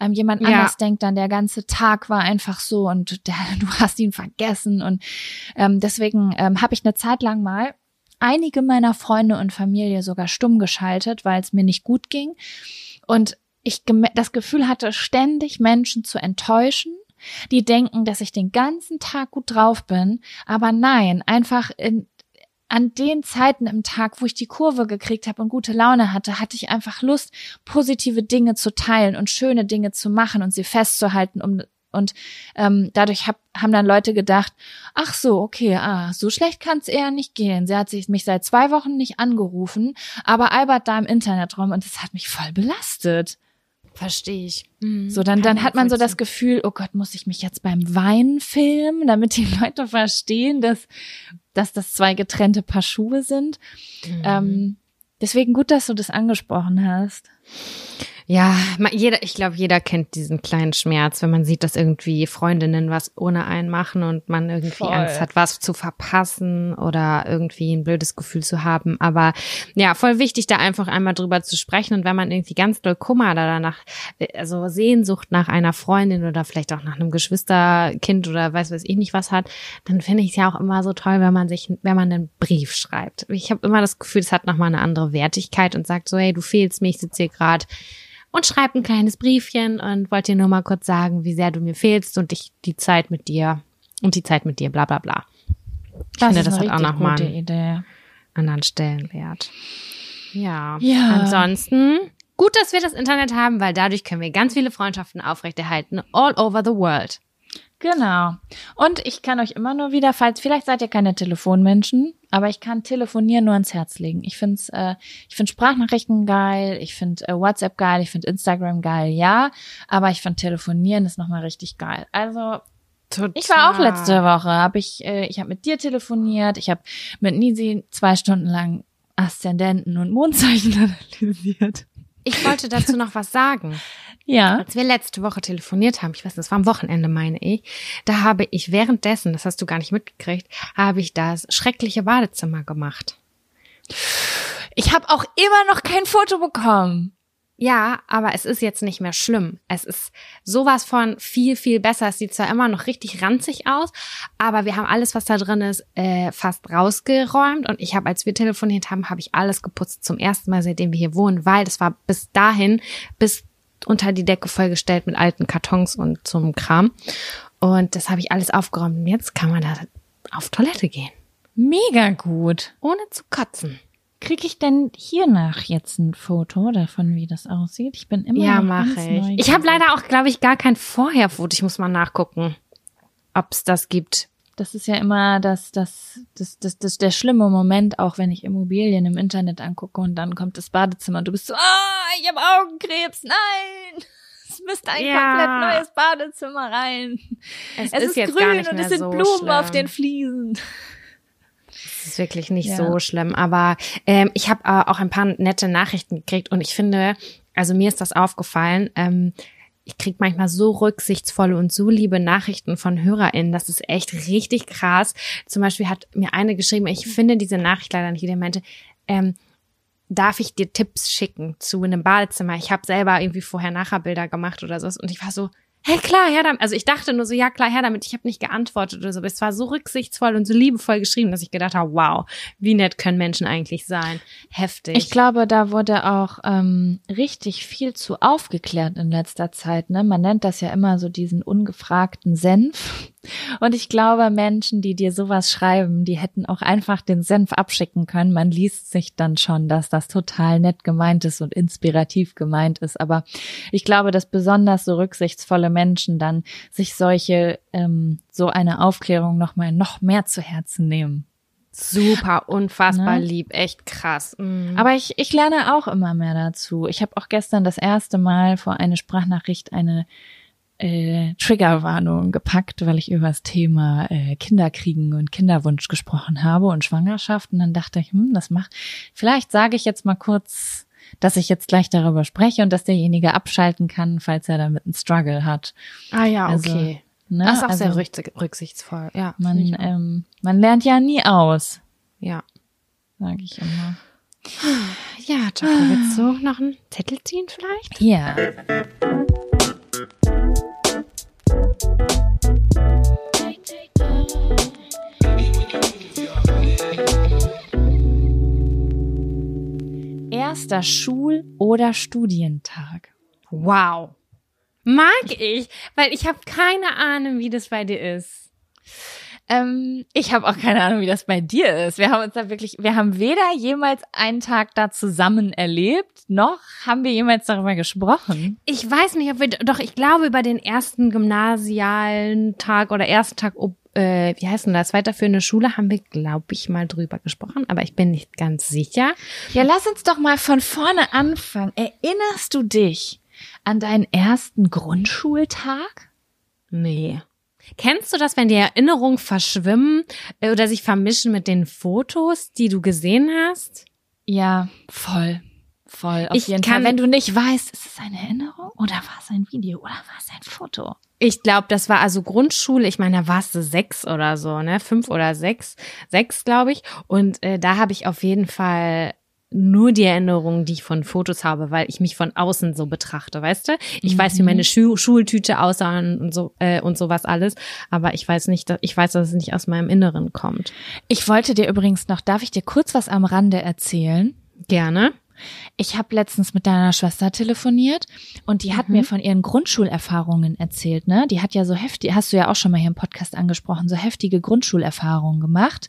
ähm, jemand Ja. anders denkt dann, der ganze Tag war einfach so und der, du hast ihn vergessen und ähm, deswegen ähm, habe ich eine Zeit lang mal einige meiner Freunde und Familie sogar stumm geschaltet, weil es mir nicht gut ging. Und ich das Gefühl hatte, ständig Menschen zu enttäuschen, die denken, dass ich den ganzen Tag gut drauf bin. Aber nein, einfach in, an den Zeiten im Tag, wo ich die Kurve gekriegt habe und gute Laune hatte, hatte ich einfach Lust, positive Dinge zu teilen und schöne Dinge zu machen und sie festzuhalten, um und ähm, dadurch hab, haben dann Leute gedacht, ach so, okay, ah, so schlecht kann es eher nicht gehen. Sie hat sich mich seit zwei Wochen nicht angerufen, aber albert da im Internet rum und das hat mich voll belastet. Verstehe ich. So, dann, dann hat man so das Gefühl, oh Gott, muss ich mich jetzt beim Wein filmen, damit die Leute verstehen, dass, dass das zwei getrennte Paar Schuhe sind. Ähm, deswegen gut, dass du das angesprochen hast. Ja, jeder, ich glaube, jeder kennt diesen kleinen Schmerz, wenn man sieht, dass irgendwie Freundinnen was ohne einen machen und man irgendwie Voll. Angst hat, was zu verpassen oder irgendwie ein blödes Gefühl zu haben. Aber ja, voll wichtig, da einfach einmal drüber zu sprechen. Und wenn man irgendwie ganz doll Kummer oder danach, äh, also Sehnsucht nach einer Freundin oder vielleicht auch nach einem Geschwisterkind oder weiß weiß ich nicht was hat, dann finde ich es ja auch immer so toll, wenn man sich, wenn man einen Brief schreibt. Ich habe immer das Gefühl, es hat nochmal eine andere Wertigkeit und sagt so, hey, du fehlst mir, ich sitze hier gerade und schreib ein kleines Briefchen und wollte dir nur mal kurz sagen, wie sehr du mir fehlst und ich die Zeit mit dir und die Zeit mit dir, bla bla bla. Ich finde, das hat auch nochmal einen Idee. anderen Stellenwert. Ja. Ja. Ansonsten Gut, dass wir das Internet haben, weil dadurch können wir ganz viele Freundschaften aufrechterhalten, all over the world. Genau. Und ich kann euch immer nur wieder, falls, vielleicht seid ihr keine Telefonmenschen, aber ich kann telefonieren nur ans Herz legen. Ich find's, äh, ich find Sprachnachrichten geil, ich find äh, WhatsApp geil, ich find Instagram geil, ja, aber ich find Telefonieren ist nochmal richtig geil. Also Total. ich war auch letzte Woche, habe ich, äh, ich habe mit dir telefoniert, ich habe mit Nisi zwei Stunden lang Aszendenten und Mondzeichen analysiert. Ich wollte dazu noch was sagen. Ja. Als wir letzte Woche telefoniert haben, ich weiß, das war am Wochenende, meine ich, da habe ich währenddessen, das hast du gar nicht mitgekriegt, habe ich das schreckliche Badezimmer gemacht. Ich habe auch immer noch kein Foto bekommen. Ja, aber es ist jetzt nicht mehr schlimm. Es ist sowas von viel, viel besser. Es sieht zwar immer noch richtig ranzig aus, aber wir haben alles, was da drin ist, äh, fast rausgeräumt. Und ich habe, als wir telefoniert haben, habe ich alles geputzt zum ersten Mal, seitdem wir hier wohnen, weil das war bis dahin, bis unter die Decke vollgestellt mit alten Kartons und zum Kram. Und das habe ich alles aufgeräumt. Und jetzt kann man da auf Toilette gehen, Mega gut. ohne zu kotzen. Krieg ich denn hier nach jetzt ein Foto davon, wie das aussieht? Ich bin immer Ja, mache ich. neugierig. Ich habe leider auch, glaube ich, gar kein Vorherfoto. Ich muss mal nachgucken, ob's das gibt. Das ist ja immer das, das, das, das, das, der schlimme Moment, auch wenn ich Immobilien im Internet angucke und dann kommt das Badezimmer und du bist so, ah, ich habe Augenkrebs, nein! Es müsste ein Ja. komplett neues Badezimmer rein. Es, Es ist, jetzt grün und es sind so Blumen schlimm. auf den Fliesen. Es ist wirklich nicht Ja. so schlimm. Aber ähm, ich habe äh, auch ein paar nette Nachrichten gekriegt und ich finde, also mir ist das aufgefallen. Ähm, ich krieg manchmal so rücksichtsvolle und so liebe Nachrichten von HörerInnen. Das ist echt richtig krass. Zum Beispiel hat mir eine geschrieben, ich finde diese Nachricht leider nicht, die meinte, ähm, darf ich dir Tipps schicken zu einem Badezimmer? Ich habe selber irgendwie vorher-nachher-Bilder gemacht oder sowas und ich war so, hey klar, her damit. Also ich dachte nur so, ja klar, her damit. Ich habe nicht geantwortet oder so. Aber es war so rücksichtsvoll und so liebevoll geschrieben, dass ich gedacht habe, wow, wie nett können Menschen eigentlich sein. Heftig. Ich glaube, da wurde auch ähm, richtig viel zu aufgeklärt in letzter Zeit. Ne? Man nennt das ja immer so diesen ungefragten Senf. Und ich glaube, Menschen, die dir sowas schreiben, die hätten auch einfach den Senf abschicken können. Man liest sich dann schon, dass das total nett gemeint ist und inspirativ gemeint ist. Aber ich glaube, dass besonders so rücksichtsvolle Menschen dann sich solche, ähm, so eine Aufklärung nochmal noch mehr zu Herzen nehmen. super, unfassbar Ne? lieb, echt krass. Mhm. Aber ich, ich lerne auch immer mehr dazu. Ich habe auch gestern das erste Mal vor eine Sprachnachricht eine äh, Triggerwarnung gepackt, weil ich über das Thema äh, Kinderkriegen und Kinderwunsch gesprochen habe und Schwangerschaft. Und dann dachte ich, hm, das macht, vielleicht sage ich jetzt mal kurz, dass ich jetzt gleich darüber spreche und dass derjenige abschalten kann, falls er damit einen Struggle hat. ah ja, also, okay. Ne? das ist auch also, sehr rücksi- rücksichtsvoll. Ja, man, ähm, man lernt ja nie aus, ja. sage ich immer. Ja, Jaco, willst du noch einen Zettel ziehen vielleicht? Ja. Erster Schul- oder Studientag. Wow. Mag ich, weil ich habe keine Ahnung, wie das bei dir ist. Ähm, ich habe auch keine Ahnung, wie das bei dir ist. Wir haben uns da wirklich, wir haben weder jemals einen Tag da zusammen erlebt, noch haben wir jemals darüber gesprochen. Ich weiß nicht, ob wir, doch, ich glaube, über den ersten gymnasialen Tag oder ersten Tag, ob, äh, wie heißt denn das, weiterführende Schule, haben wir, glaube ich, mal drüber gesprochen, aber ich bin nicht ganz sicher. Ja, lass uns doch mal von vorne anfangen. Erinnerst du dich an deinen ersten Grundschultag? Nee. Kennst du das, wenn die Erinnerungen verschwimmen äh, oder sich vermischen mit den Fotos, die du gesehen hast? Ja, voll. Voll. Auf Ich jeden kann- Fall. Wenn du nicht weißt, ist es eine Erinnerung oder war es ein Video oder war es ein Foto? Ich glaube, das war also Grundschule. Ich meine, da warst du sechs oder so, ne? Fünf oder sechs. Sechs, glaube ich. Und äh, da habe ich auf jeden Fall nur die Erinnerungen, die ich von Fotos habe, weil ich mich von außen so betrachte, weißt du? Ich weiß, wie meine Schu Schultüte aussah und so äh, und sowas alles, aber ich weiß nicht, dass, ich weiß, dass es nicht aus meinem Inneren kommt. Ich wollte dir übrigens noch, darf ich dir kurz was am Rande erzählen? Gerne. Ich habe letztens mit deiner Schwester telefoniert und die hat mir von ihren Grundschulerfahrungen erzählt, ne? Die hat ja so heftig, hast du ja auch schon mal hier im Podcast angesprochen, so heftige Grundschulerfahrungen gemacht.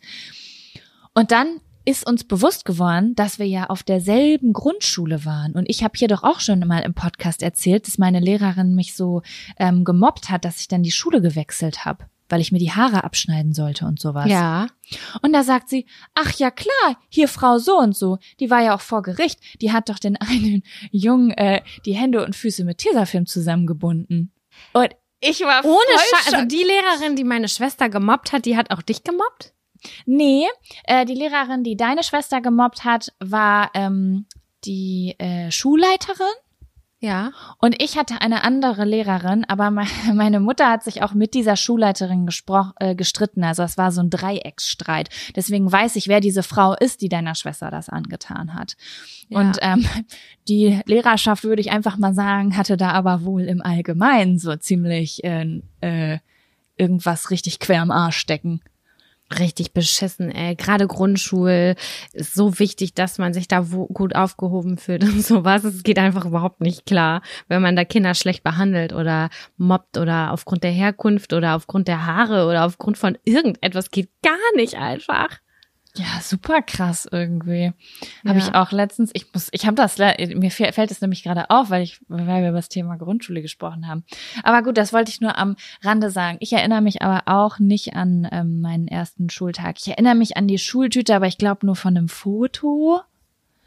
Und dann ist uns bewusst geworden, dass wir ja auf derselben Grundschule waren. Und ich habe hier doch auch schon mal im Podcast erzählt, dass meine Lehrerin mich so ähm, gemobbt hat, dass ich dann die Schule gewechselt habe, weil ich mir die Haare abschneiden sollte und sowas. Ja. Und da sagt sie, ach ja klar, hier Frau so und so, die war ja auch vor Gericht, die hat doch den einen Jungen äh, die Hände und Füße mit Tesafilm zusammengebunden. Und ich war Ohne Scheiß. Also die Lehrerin, die meine Schwester gemobbt hat, die hat auch dich gemobbt? Nee, äh, die Lehrerin, die deine Schwester gemobbt hat, war ähm, die äh, Schulleiterin. Ja. Und ich hatte eine andere Lehrerin, aber me meine Mutter hat sich auch mit dieser Schulleiterin äh, gestritten. Also es war so ein Dreiecksstreit. Deswegen weiß ich, wer diese Frau ist, die deiner Schwester das angetan hat. Ja. Und ähm, die Lehrerschaft, würde ich einfach mal sagen, hatte da aber wohl im Allgemeinen so ziemlich äh, äh, irgendwas richtig quer am Arsch stecken. Richtig beschissen, ey. Gerade Grundschul ist so wichtig, dass man sich da wo gut aufgehoben fühlt und sowas. Es geht einfach überhaupt nicht klar, wenn man da Kinder schlecht behandelt oder mobbt oder aufgrund der Herkunft oder aufgrund der Haare oder aufgrund von irgendetwas geht gar nicht einfach. Ja, super krass irgendwie. Habe Ja. ich auch letztens, ich muss, ich habe das, mir fäll- fällt es nämlich gerade auf, weil ich, weil wir über das Thema Grundschule gesprochen haben. Aber gut, das wollte ich nur am Rande sagen. Ich erinnere mich aber auch nicht an ähm, meinen ersten Schultag. Ich erinnere mich an die Schultüte, aber ich glaube nur von einem Foto.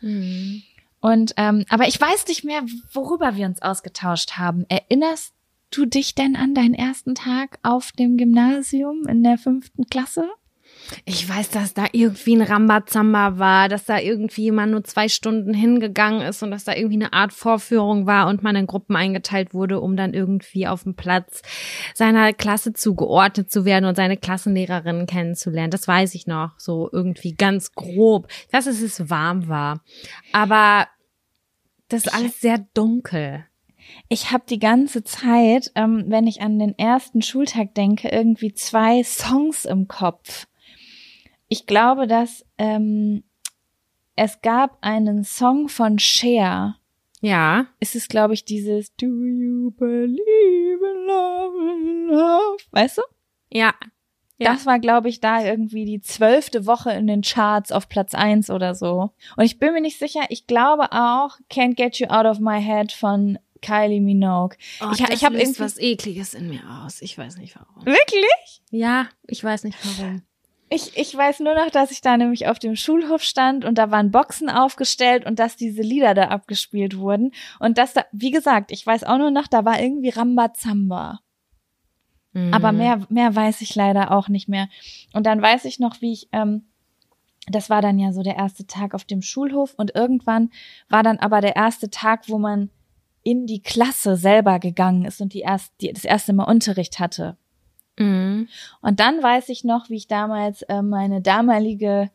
Und ähm, aber ich weiß nicht mehr, worüber wir uns ausgetauscht haben. Erinnerst du dich denn an deinen ersten Tag auf dem Gymnasium in der fünften Klasse? Ich weiß, dass da irgendwie ein Rambazamba war, dass da irgendwie jemand nur zwei Stunden hingegangen ist und dass da irgendwie eine Art Vorführung war und man in Gruppen eingeteilt wurde, um dann irgendwie auf dem Platz seiner Klasse zugeordnet zu werden und seine Klassenlehrerinnen kennenzulernen. Das weiß ich noch, so irgendwie ganz grob. Dass es warm war. Aber das ist alles sehr dunkel. Ich habe die ganze Zeit, ähm, wenn ich an den ersten Schultag denke, irgendwie zwei Songs im Kopf. Ich glaube, dass ähm, es gab einen Song von Cher. Ja. Es ist, glaube ich, dieses Do you believe in love, in love? Weißt du? Ja. Ja. Das war, glaube ich, da irgendwie die zwölfte Woche in den Charts auf Platz eins oder so. Und ich bin mir nicht sicher, ich glaube auch Can't Get You Out of My Head von Kylie Minogue. Oh, ich ich habe löst irgendwie was Ekliges in mir aus. Ich weiß nicht warum. Wirklich? Ja, ich weiß nicht warum. Ich, ich weiß nur noch, dass ich da nämlich auf dem Schulhof stand und da waren Boxen aufgestellt und dass diese Lieder da abgespielt wurden. Und dass da, wie gesagt, ich weiß auch nur noch, da war irgendwie Rambazamba. Aber Mhm. mehr, mehr weiß ich leider auch nicht mehr. Und dann weiß ich noch, wie ich, ähm, das war dann ja so der erste Tag auf dem Schulhof und irgendwann war dann aber der erste Tag, wo man in die Klasse selber gegangen ist und die erst, die, das erste Mal Unterricht hatte. Mhm. Und dann weiß ich noch, wie ich damals äh, meine damalige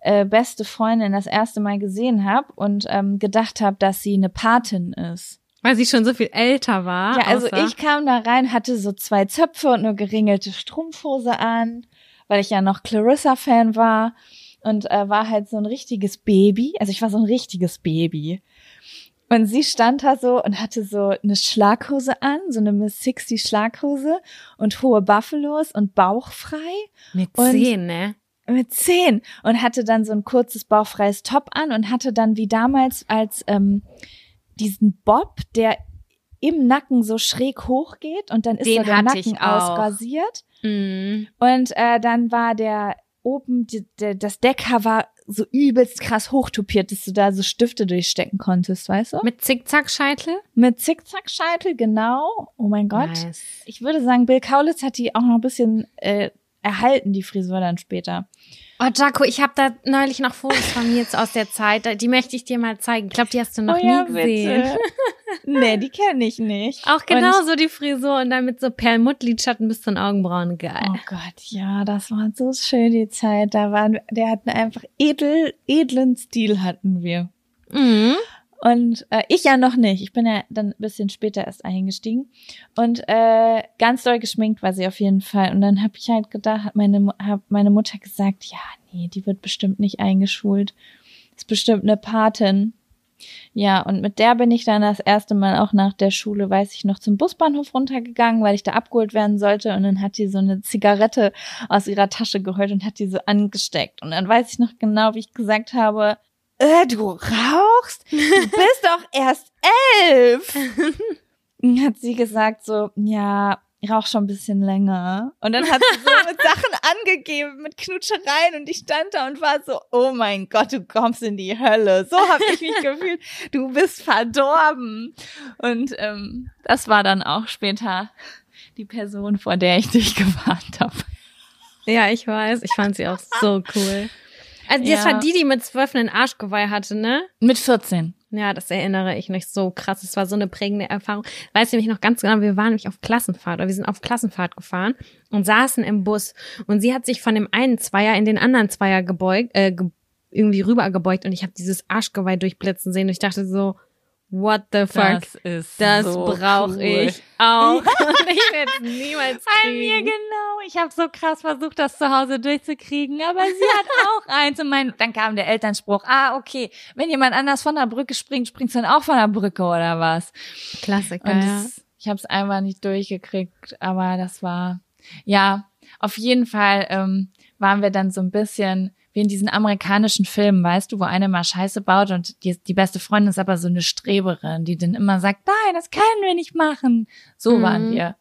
äh, beste Freundin das erste Mal gesehen habe und ähm, gedacht habe, dass sie eine Patin ist. Weil sie schon so viel älter war. Ja, also ich kam da rein, hatte so zwei Zöpfe und eine geringelte Strumpfhose an, weil ich ja noch Clarissa-Fan war und äh, war halt so ein richtiges Baby. Also ich war so ein richtiges Baby. Und sie stand da so und hatte so eine Schlaghose an, so eine Miss 60 Schlaghose und hohe Buffalos und bauchfrei mit zehn, ne? mit zehn und hatte dann so ein kurzes bauchfreies Top an und hatte dann wie damals als ähm, diesen Bob, der im Nacken so schräg hochgeht und dann ist Den so der Nacken ausrasiert Mhm. und äh, dann war der oben die, der, das Decker war so übelst krass hochtupiert, dass du da so Stifte durchstecken konntest, weißt du? Mit Zickzackscheitel? Mit Zickzackscheitel, genau. Oh mein Gott. Nice. Ich würde sagen, Bill Kaulitz hat die auch noch ein bisschen äh, erhalten, die Frisur dann später. Oh, Jaco, ich habe da neulich noch Fotos von mir jetzt aus der Zeit. Die möchte ich dir mal zeigen. Ich glaube, die hast du noch oh ja, nie gesehen. Nee, die kenne ich nicht. Auch genau Und, so die Frisur und dann mit so Perlmuttlidschatten bis zu den Augenbrauen. Geil. oh Gott, ja, das war so schön die Zeit. Da waren, der hatten einfach edel, edlen Stil hatten wir. Mhm. Und äh, ich ja noch nicht. Ich bin ja dann ein bisschen später erst eingestiegen. Und äh, ganz doll geschminkt war sie auf jeden Fall. Und dann habe ich halt gedacht, hat meine, hab meine Mutter gesagt, ja, nee, die wird bestimmt nicht eingeschult. Ist bestimmt eine Patin. Ja, und mit der bin ich dann das erste Mal auch nach der Schule, weiß ich noch, zum Busbahnhof runtergegangen, weil ich da abgeholt werden sollte. Und dann hat die so eine Zigarette aus ihrer Tasche geholt und hat die so angesteckt. Und dann weiß ich noch genau, wie ich gesagt habe, äh, du rauchst? Du bist doch erst elf. Und hat sie gesagt so, ja, ich rauch schon ein bisschen länger. Und dann hat sie so mit Sachen angegeben, mit Knutschereien und ich stand da und war so, oh mein Gott, du kommst in die Hölle. So habe ich mich gefühlt. Du bist verdorben. Und ähm, das war dann auch später die Person, vor der ich dich gewarnt habe. Ja, ich weiß. Ich fand sie auch so cool. Also das Ja. war die, die mit zwölf einen Arschgeweih hatte, ne? Mit 14. Ja, das erinnere ich mich so krass. Es war so eine prägende Erfahrung. Weiß nämlich noch ganz genau, wir waren nämlich auf Klassenfahrt oder wir sind auf Klassenfahrt gefahren und saßen im Bus und sie hat sich von dem einen Zweier in den anderen Zweier gebeugt, äh, ge irgendwie rübergebeugt und ich habe dieses Arschgeweih durchblitzen sehen und ich dachte so, what the fuck? Das ist Das so brauche cool. ich auch. Ich werde es niemals Bei mir kriegen. genau. Ich habe so krass versucht, das zu Hause durchzukriegen, aber sie hat auch eins. Und mein, dann kam der Elternspruch, ah, okay, wenn jemand anders von der Brücke springt, springst du dann auch von der Brücke oder was? Klassiker, Und das, ich habe es einfach nicht durchgekriegt, aber das war, ja, auf jeden Fall ähm, waren wir dann so ein bisschen wie in diesen amerikanischen Filmen, weißt du, wo eine mal Scheiße baut und die, die beste Freundin ist aber so eine Streberin, die dann immer sagt, nein, das können wir nicht machen. So Mhm. waren wir.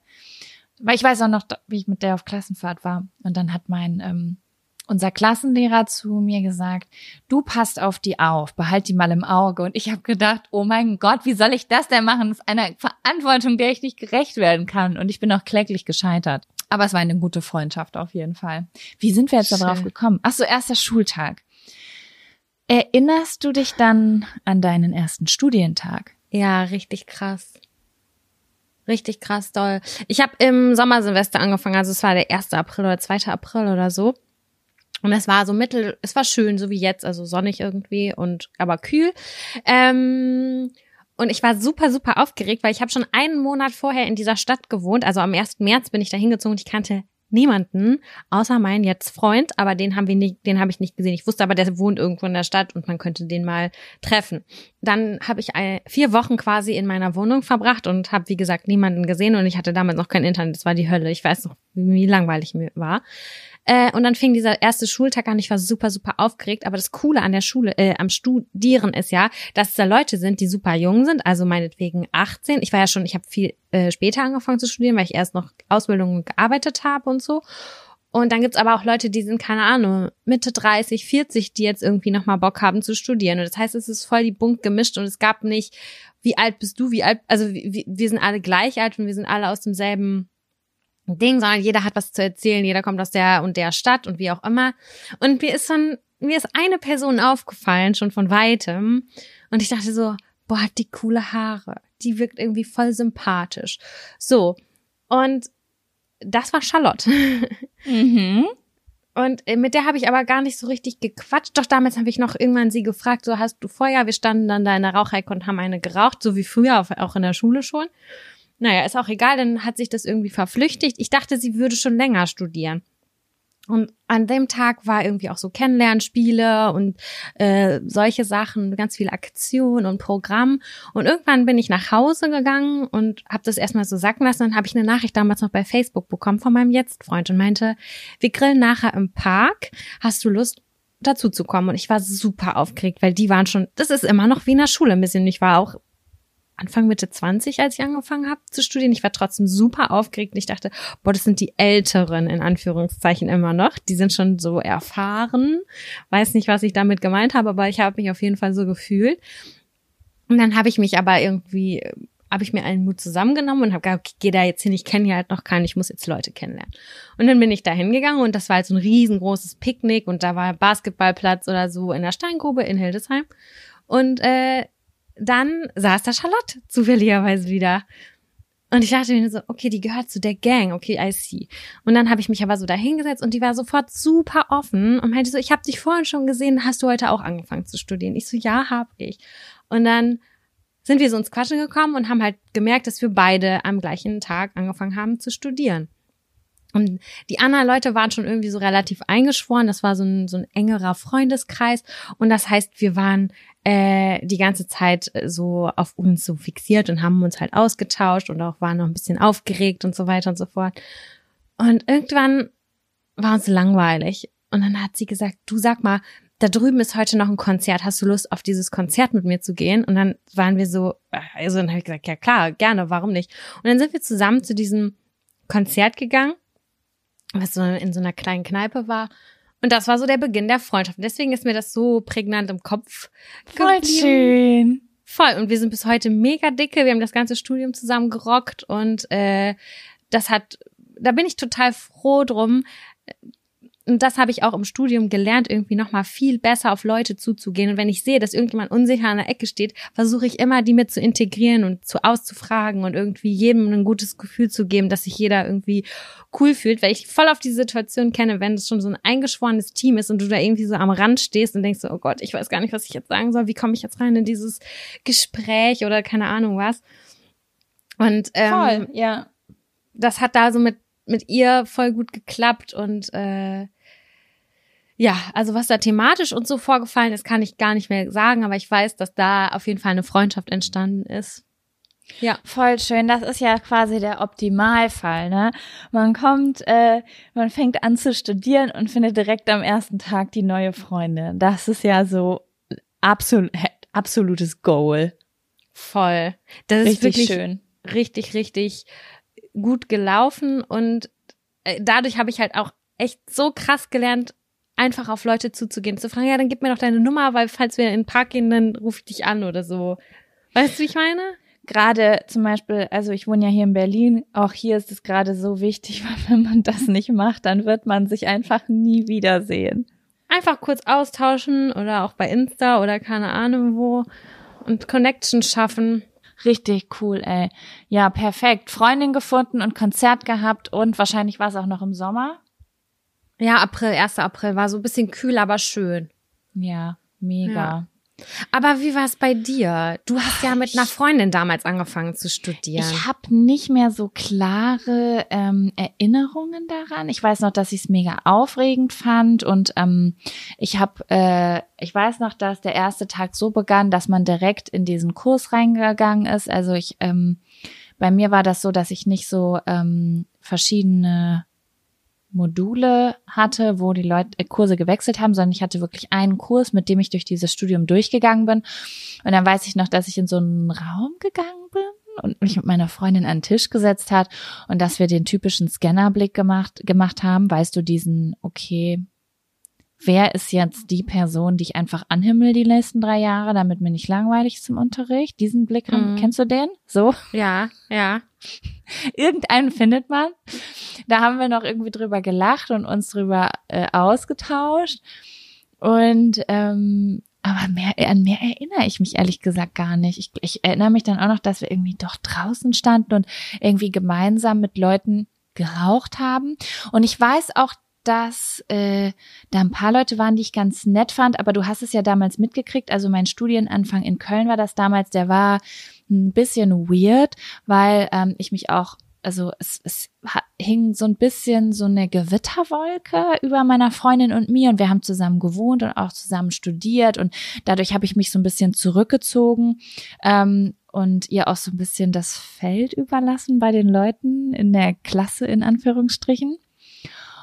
Weil ich weiß auch noch, wie ich mit der auf Klassenfahrt war. Und dann hat mein ähm, unser Klassenlehrer zu mir gesagt, du passt auf die auf, behalt die mal im Auge. Und ich habe gedacht, oh mein Gott, wie soll ich das denn machen? Das ist eine Verantwortung, der ich nicht gerecht werden kann. Und ich bin auch kläglich gescheitert. Aber es war eine gute Freundschaft auf jeden Fall. Wie sind wir jetzt Schön. darauf gekommen? Ach so, erster Schultag. Erinnerst du dich dann an deinen ersten Studientag? Ja, richtig krass. Richtig krass doll. Ich habe im Sommersemester angefangen, also es war der 1. April oder 2. April oder so. Und es war so mittel, es war schön, so wie jetzt, also sonnig irgendwie und aber kühl. Ähm, und ich war super, super aufgeregt, weil ich habe schon einen Monat vorher in dieser Stadt gewohnt. Also am 1. März bin ich da hingezogen und ich kannte niemanden, außer meinen jetzt Freund, aber den haben wir nicht, den habe ich nicht gesehen. Ich wusste aber, der wohnt irgendwo in der Stadt und man könnte den mal treffen. Dann habe ich vier Wochen quasi in meiner Wohnung verbracht und habe, wie gesagt, niemanden gesehen und ich hatte damals noch kein Internet. Das war die Hölle. Ich weiß noch, wie langweilig mir war. Äh, und dann fing dieser erste Schultag an. Ich war super, super aufgeregt. Aber das Coole an der Schule, äh, am Studieren ist ja, dass es da Leute sind, die super jung sind. Also meinetwegen 18. Ich war ja schon, ich habe viel äh, später angefangen zu studieren, weil ich erst noch Ausbildung gearbeitet habe und so. Und dann gibt's aber auch Leute, die sind, keine Ahnung, Mitte 30, 40, die jetzt irgendwie nochmal Bock haben zu studieren. Und das heißt, es ist voll die bunt gemischt und es gab nicht, wie alt bist du, wie alt, also wir, wir sind alle gleich alt und wir sind alle aus demselben Ding, sondern jeder hat was zu erzählen, jeder kommt aus der und der Stadt und wie auch immer. Und mir ist schon, mir ist eine Person aufgefallen, schon von weitem. Und ich dachte so, boah, hat die coole Haare. Die wirkt irgendwie voll sympathisch. So. Und das war Charlotte. Mhm. Und äh, mit der habe ich aber gar nicht so richtig gequatscht. Doch damals habe ich noch irgendwann sie gefragt, so hast du Feuer? Wir standen dann da in der Rauchecke und haben eine geraucht, so wie früher, auch in der Schule schon. Naja, ist auch egal, dann hat sich das irgendwie verflüchtigt. Ich dachte, sie würde schon länger studieren. Und an dem Tag war irgendwie auch so Kennenlernspiele und äh, solche Sachen, ganz viel Aktion und Programm. Und irgendwann bin ich nach Hause gegangen und habe das erstmal so sacken lassen. Dann habe ich eine Nachricht damals noch bei Facebook bekommen von meinem Jetzt-Freund und meinte, wir grillen nachher im Park. Hast du Lust, dazu zu kommen? Und ich war super aufgeregt, weil die waren schon, das ist immer noch wie in der Schule ein bisschen. Ich war auch Anfang Mitte 20, als ich angefangen habe zu studieren. Ich war trotzdem super aufgeregt. und Ich dachte, boah, das sind die Älteren in Anführungszeichen immer noch. Die sind schon so erfahren. Weiß nicht, was ich damit gemeint habe, aber ich habe mich auf jeden Fall so gefühlt. Und dann habe ich mich aber irgendwie, habe ich mir allen Mut zusammengenommen und habe gesagt, okay, geh da jetzt hin, ich kenne hier halt noch keinen, ich muss jetzt Leute kennenlernen. Und dann bin ich da hingegangen und das war halt so ein riesengroßes Picknick und da war Basketballplatz oder so in der Steingrube in Hildesheim. Und äh, dann saß da Charlotte zufälligerweise wieder. Und ich dachte mir so, okay, die gehört zu der Gang, okay, I see. Und dann habe ich mich aber so da hingesetzt und die war sofort super offen und meinte so, ich habe dich vorhin schon gesehen, hast du heute auch angefangen zu studieren? Ich so, ja, hab ich. Und dann sind wir so ins Quatschen gekommen und haben halt gemerkt, dass wir beide am gleichen Tag angefangen haben zu studieren. Und die anderen Leute waren schon irgendwie so relativ eingeschworen. Das war so ein, so ein engerer Freundeskreis. Und das heißt, wir waren äh, die ganze Zeit so auf uns so fixiert und haben uns halt ausgetauscht und auch waren noch ein bisschen aufgeregt und so weiter und so fort. Und irgendwann war uns langweilig. Und dann hat sie gesagt, du sag mal, da drüben ist heute noch ein Konzert. Hast du Lust, auf dieses Konzert mit mir zu gehen? Und dann waren wir so, also dann habe ich gesagt, ja klar, gerne, warum nicht? Und dann sind wir zusammen zu diesem Konzert gegangen, was so in so einer kleinen Kneipe war. Und das war so der Beginn der Freundschaft. Deswegen ist mir das so prägnant im Kopf. Voll schön. Voll. Und wir sind bis heute mega dicke. Wir haben das ganze Studium zusammen gerockt und äh, das hat, da bin ich total froh drum. Und das habe ich auch im Studium gelernt, irgendwie nochmal viel besser auf Leute zuzugehen. Und wenn ich sehe, dass irgendjemand unsicher an der Ecke steht, versuche ich immer, die mit zu integrieren und zu auszufragen und irgendwie jedem ein gutes Gefühl zu geben, dass sich jeder irgendwie cool fühlt, weil ich voll auf die Situation kenne, wenn es schon so ein eingeschworenes Team ist und du da irgendwie so am Rand stehst und denkst so, oh Gott, ich weiß gar nicht, was ich jetzt sagen soll, wie komme ich jetzt rein in dieses Gespräch oder keine Ahnung was. Und ähm, Voll, ja. das hat da so mit mit ihr voll gut geklappt und äh, ja, also was da thematisch und so vorgefallen ist, kann ich gar nicht mehr sagen, aber ich weiß, dass da auf jeden Fall eine Freundschaft entstanden ist. Ja. Voll schön. Das ist ja quasi der Optimalfall, ne? Man kommt, äh, man fängt an zu studieren und findet direkt am ersten Tag die neue Freundin. Das ist ja so absolut, absolutes Goal. Voll. Das ist Richtig wirklich schön. richtig, richtig gut gelaufen und äh, dadurch habe ich halt auch echt so krass gelernt, einfach auf Leute zuzugehen, zu fragen, ja, dann gib mir doch deine Nummer, weil falls wir in den Park gehen, dann ruf ich dich an oder so. Weißt du, wie ich meine? Gerade zum Beispiel, also ich wohne ja hier in Berlin, auch hier ist es gerade so wichtig, weil wenn man das nicht macht, dann wird man sich einfach nie wiedersehen. Einfach kurz austauschen oder auch bei Insta oder keine Ahnung wo und Connection schaffen. Richtig cool, ey. Ja, perfekt. Freundin gefunden und Konzert gehabt und wahrscheinlich war es auch noch im Sommer. Ja, April, 1. April war so ein bisschen kühl, aber schön. Ja, mega. Ja. Aber wie war es bei dir? Du hast ja mit einer Freundin damals angefangen zu studieren. Ich habe nicht mehr so klare ähm, Erinnerungen daran. Ich weiß noch, dass ich es mega aufregend fand und ähm, ich habe, äh, ich weiß noch, dass der erste Tag so begann, dass man direkt in diesen Kurs reingegangen ist. Also ich, ähm, bei mir war das so, dass ich nicht so ähm, verschiedene Module hatte, wo die Leute äh, Kurse gewechselt haben, sondern ich hatte wirklich einen Kurs, mit dem ich durch dieses Studium durchgegangen bin. Und dann weiß ich noch, dass ich in so einen Raum gegangen bin und mich mit meiner Freundin an den Tisch gesetzt hat und dass wir den typischen Scannerblick gemacht, gemacht haben. Weißt du, diesen, okay, wer ist jetzt die Person, die ich einfach anhimmel die nächsten drei Jahre, damit mir nicht langweilig ist im Unterricht? Diesen Blick, haben, Mhm. kennst du den? So? ja, ja. Irgendeinen findet man. Da haben wir noch irgendwie drüber gelacht und uns drüber äh, ausgetauscht. Und ähm, aber mehr, an mehr erinnere ich mich ehrlich gesagt gar nicht. Ich, ich erinnere mich dann auch noch, dass wir irgendwie doch draußen standen und irgendwie gemeinsam mit Leuten geraucht haben. Und ich weiß auch, dass äh, da ein paar Leute waren, die ich ganz nett fand, aber du hast es ja damals mitgekriegt. Also mein Studienanfang in Köln war das damals, der war ein bisschen weird, weil ähm, ich mich auch, also es, es hing so ein bisschen so eine Gewitterwolke über meiner Freundin und mir. Und wir haben zusammen gewohnt und auch zusammen studiert. Und dadurch habe ich mich so ein bisschen zurückgezogen ähm, und ihr auch so ein bisschen das Feld überlassen bei den Leuten in der Klasse in Anführungsstrichen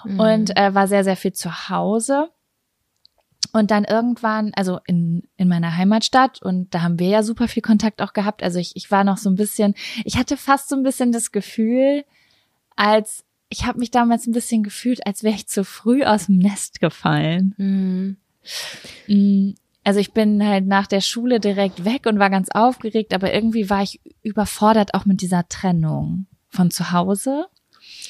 und äh, war sehr, sehr viel zu Hause. Und dann irgendwann, also in, in meiner Heimatstadt, und da haben wir ja super viel Kontakt auch gehabt. Also ich, ich war noch so ein bisschen, ich hatte fast so ein bisschen das Gefühl, als ich habe mich damals ein bisschen gefühlt, als wäre ich zu früh aus dem Nest gefallen. Mhm. Mm, Also ich bin halt nach der Schule direkt weg und war ganz aufgeregt, aber irgendwie war ich überfordert auch mit dieser Trennung von zu Hause.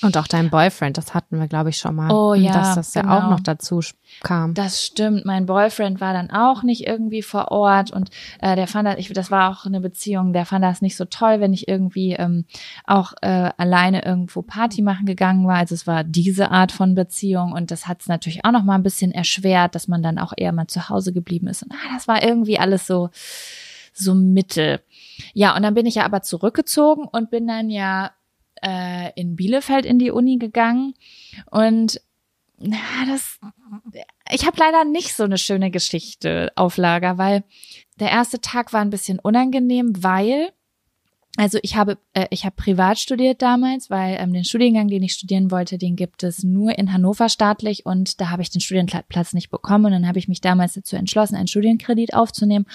Und auch dein Boyfriend, das hatten wir, glaube ich, schon mal. Oh ja, Dass das ja genau. auch noch dazu kam. Das stimmt. Mein Boyfriend war dann auch nicht irgendwie vor Ort und äh, der fand das, ich, das war auch eine Beziehung, der fand das nicht so toll, wenn ich irgendwie ähm, auch äh, alleine irgendwo Party machen gegangen war. Also es war diese Art von Beziehung und das hat es natürlich auch noch mal ein bisschen erschwert, dass man dann auch eher mal zu Hause geblieben ist. Und ah, das war irgendwie alles so so mittel. Ja, und dann bin ich ja aber zurückgezogen und bin dann ja äh, in Bielefeld in die Uni gegangen. Und na, das ich habe leider nicht so eine schöne Geschichte auf Lager, weil der erste Tag war ein bisschen unangenehm, weil also ich habe äh, ich habe privat studiert damals, weil ähm, den Studiengang, den ich studieren wollte, den gibt es nur in Hannover staatlich und da habe ich den Studienplatz nicht bekommen und dann habe ich mich damals dazu entschlossen, einen Studienkredit aufzunehmen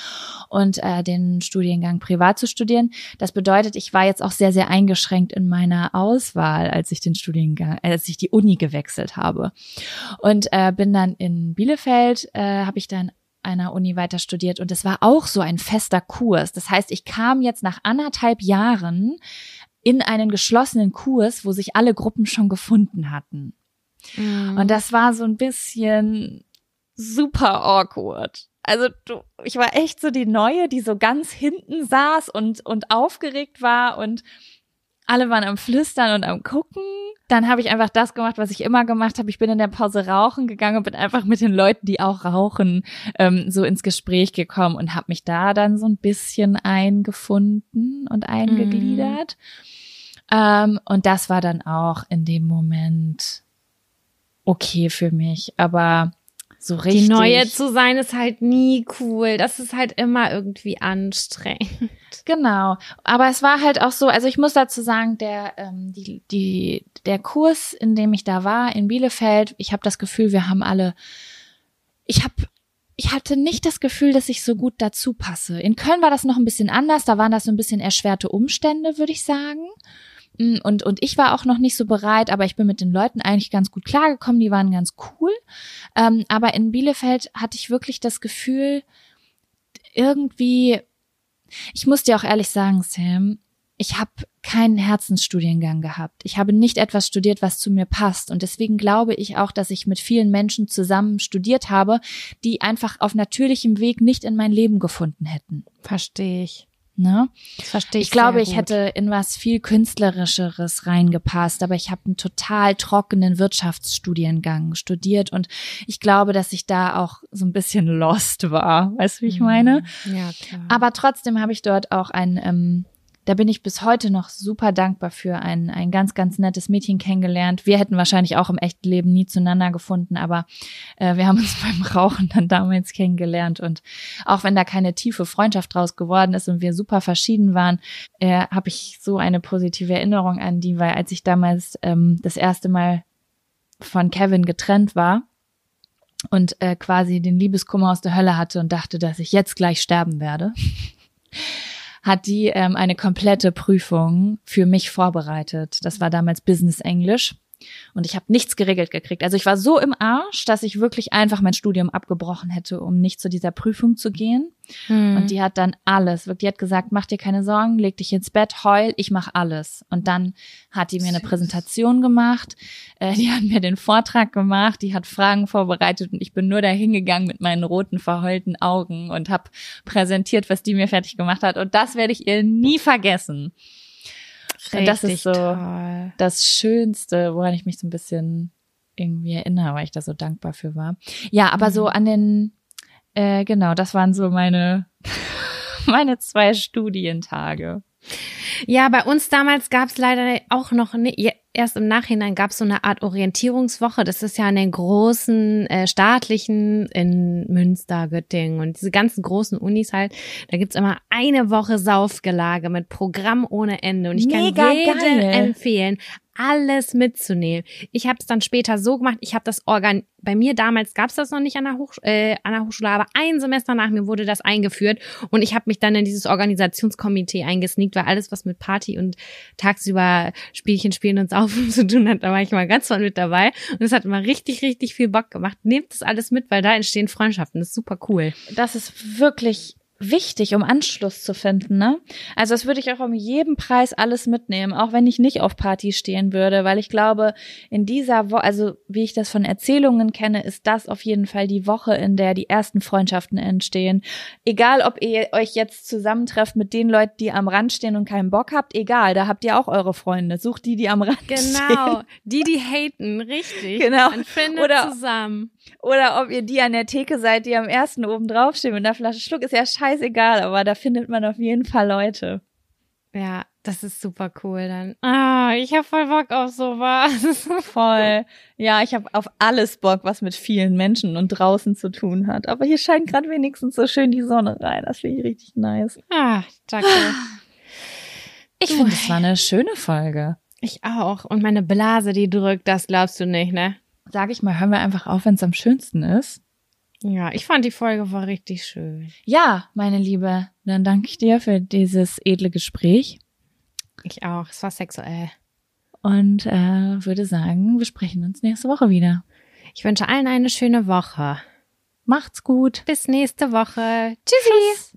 und äh, den Studiengang privat zu studieren. Das bedeutet, ich war jetzt auch sehr sehr eingeschränkt in meiner Auswahl, als ich den Studiengang, äh, als ich die Uni gewechselt habe und äh, bin dann in Bielefeld, äh, habe ich dann einer Uni weiter studiert und es war auch so ein fester Kurs. Das heißt, ich kam jetzt nach anderthalb Jahren in einen geschlossenen Kurs, wo sich alle Gruppen schon gefunden hatten. Mhm. Und das war so ein bisschen super awkward. Also du, ich war echt so die Neue, die so ganz hinten saß und, und aufgeregt war und alle waren am Flüstern und am Gucken. Dann habe ich einfach das gemacht, was ich immer gemacht habe. Ich bin in der Pause rauchen gegangen und bin einfach mit den Leuten, die auch rauchen, ähm, so ins Gespräch gekommen und habe mich da dann so ein bisschen eingefunden und eingegliedert. Ähm, und das war dann auch in dem Moment okay für mich. Aber so richtig. Die Neue zu sein ist halt nie cool. Das ist halt immer irgendwie anstrengend. Genau. Aber es war halt auch so, also ich muss dazu sagen, der, ähm, die, die, der Kurs, in dem ich da war, in Bielefeld, ich habe das Gefühl, wir haben alle, ich habe ich hatte nicht das Gefühl, dass ich so gut dazu passe. In Köln war das noch ein bisschen anders, da waren das so ein bisschen erschwerte Umstände, würde ich sagen. Und, und ich war auch noch nicht so bereit, aber ich bin mit den Leuten eigentlich ganz gut klargekommen, die waren ganz cool. Ähm, aber in Bielefeld hatte ich wirklich das Gefühl, irgendwie, ich muss dir auch ehrlich sagen, Sam, ich habe keinen Herzensstudiengang gehabt. Ich habe nicht etwas studiert, was zu mir passt. Und deswegen glaube ich auch, dass ich mit vielen Menschen zusammen studiert habe, die einfach auf natürlichem Weg nicht in mein Leben gefunden hätten. Verstehe ich. Ne? Das verstehe ich. Ich glaube, ich hätte in was viel künstlerischeres reingepasst, aber ich habe einen total trockenen Wirtschaftsstudiengang studiert und ich glaube, dass ich da auch so ein bisschen lost war. Weißt du, wie ich meine? Ja, klar. Aber trotzdem habe ich dort auch ein, ähm, da bin ich bis heute noch super dankbar für ein, ein ganz, ganz nettes Mädchen kennengelernt. Wir hätten wahrscheinlich auch im echten Leben nie zueinander gefunden, aber äh, wir haben uns beim Rauchen dann damals kennengelernt. Und auch wenn da keine tiefe Freundschaft draus geworden ist und wir super verschieden waren, äh, habe ich so eine positive Erinnerung an die, weil als ich damals ähm, das erste Mal von Kevin getrennt war, und äh, quasi den Liebeskummer aus der Hölle hatte und dachte, dass ich jetzt gleich sterben werde, hat die ähm, eine komplette Prüfung für mich vorbereitet. Das war damals Business Englisch. Und ich habe nichts geregelt gekriegt. Also ich war so im Arsch, dass ich wirklich einfach mein Studium abgebrochen hätte, um nicht zu dieser Prüfung zu gehen. Hm. Und die hat dann alles. Die hat gesagt, mach dir keine Sorgen, leg dich ins Bett, heul, ich mach alles. Und dann hat die mir eine Präsentation gemacht, äh, die hat mir den Vortrag gemacht, die hat Fragen vorbereitet und ich bin nur da hingegangen mit meinen roten, verheulten Augen und habe präsentiert, was die mir fertig gemacht hat. Und das werde ich ihr nie vergessen. Und das Richtig ist so toll. das Schönste, woran ich mich so ein bisschen irgendwie erinnere, weil ich da so dankbar für war. Ja, aber so an den, äh, genau, das waren so meine, meine zwei Studientage. Ja, bei uns damals gab es leider auch noch je- erst im Nachhinein gab es so eine Art Orientierungswoche. Das ist ja an den großen äh, staatlichen in Münster, Göttingen und diese ganzen großen Unis halt. Da gibt's immer eine Woche Saufgelage mit Programm ohne Ende. Und ich Mega kann jedem geil. empfehlen, alles mitzunehmen. Ich habe es dann später so gemacht, ich habe das organ bei mir damals gab's das noch nicht an der, Hoch äh, an der Hochschule, aber ein Semester nach mir wurde das eingeführt und ich habe mich dann in dieses Organisationskomitee eingesneakt, weil alles, was mit Party und tagsüber Spielchen spielen und Saufen zu tun hat, da war ich mal ganz voll mit dabei und es hat immer richtig, richtig viel Bock gemacht. Nehmt das alles mit, weil da entstehen Freundschaften, das ist super cool. Das ist wirklich wichtig, um Anschluss zu finden, ne? Also das würde ich auch um jeden Preis alles mitnehmen, auch wenn ich nicht auf Party stehen würde, weil ich glaube, in dieser Woche, also wie ich das von Erzählungen kenne, ist das auf jeden Fall die Woche, in der die ersten Freundschaften entstehen. Egal, ob ihr euch jetzt zusammentrefft mit den Leuten, die am Rand stehen und keinen Bock habt, egal, da habt ihr auch eure Freunde. Sucht die, die am Rand stehen. Genau, die, die haten, richtig. Genau. Und findet Oder- zusammen. Oder ob ihr die an der Theke seid, die am ersten oben draufstehen mit einer Flasche Schluck, ist ja scheißegal, aber da findet man auf jeden Fall Leute. Ja, Das ist super cool dann. Ah, ich hab voll Bock auf sowas. Voll. Ja, ich habe auf alles Bock, was mit vielen Menschen und draußen zu tun hat. Aber hier scheint gerade wenigstens so schön die Sonne rein. Das finde ich richtig nice. Ah, danke. Ich finde, es war eine schöne Folge. Ich auch. Und meine Blase, die drückt, das glaubst du nicht, ne? Sag ich mal, hören wir einfach auf, wenn es am schönsten ist. Ja, ich fand die Folge war richtig schön. Ja, meine Liebe, dann danke ich dir für dieses edle Gespräch Ich auch. Es war sexuell. und äh, würde sagen, wir sprechen uns nächste Woche wieder. Ich wünsche allen eine schöne Woche. Macht's gut. Bis nächste Woche. Tschüssi.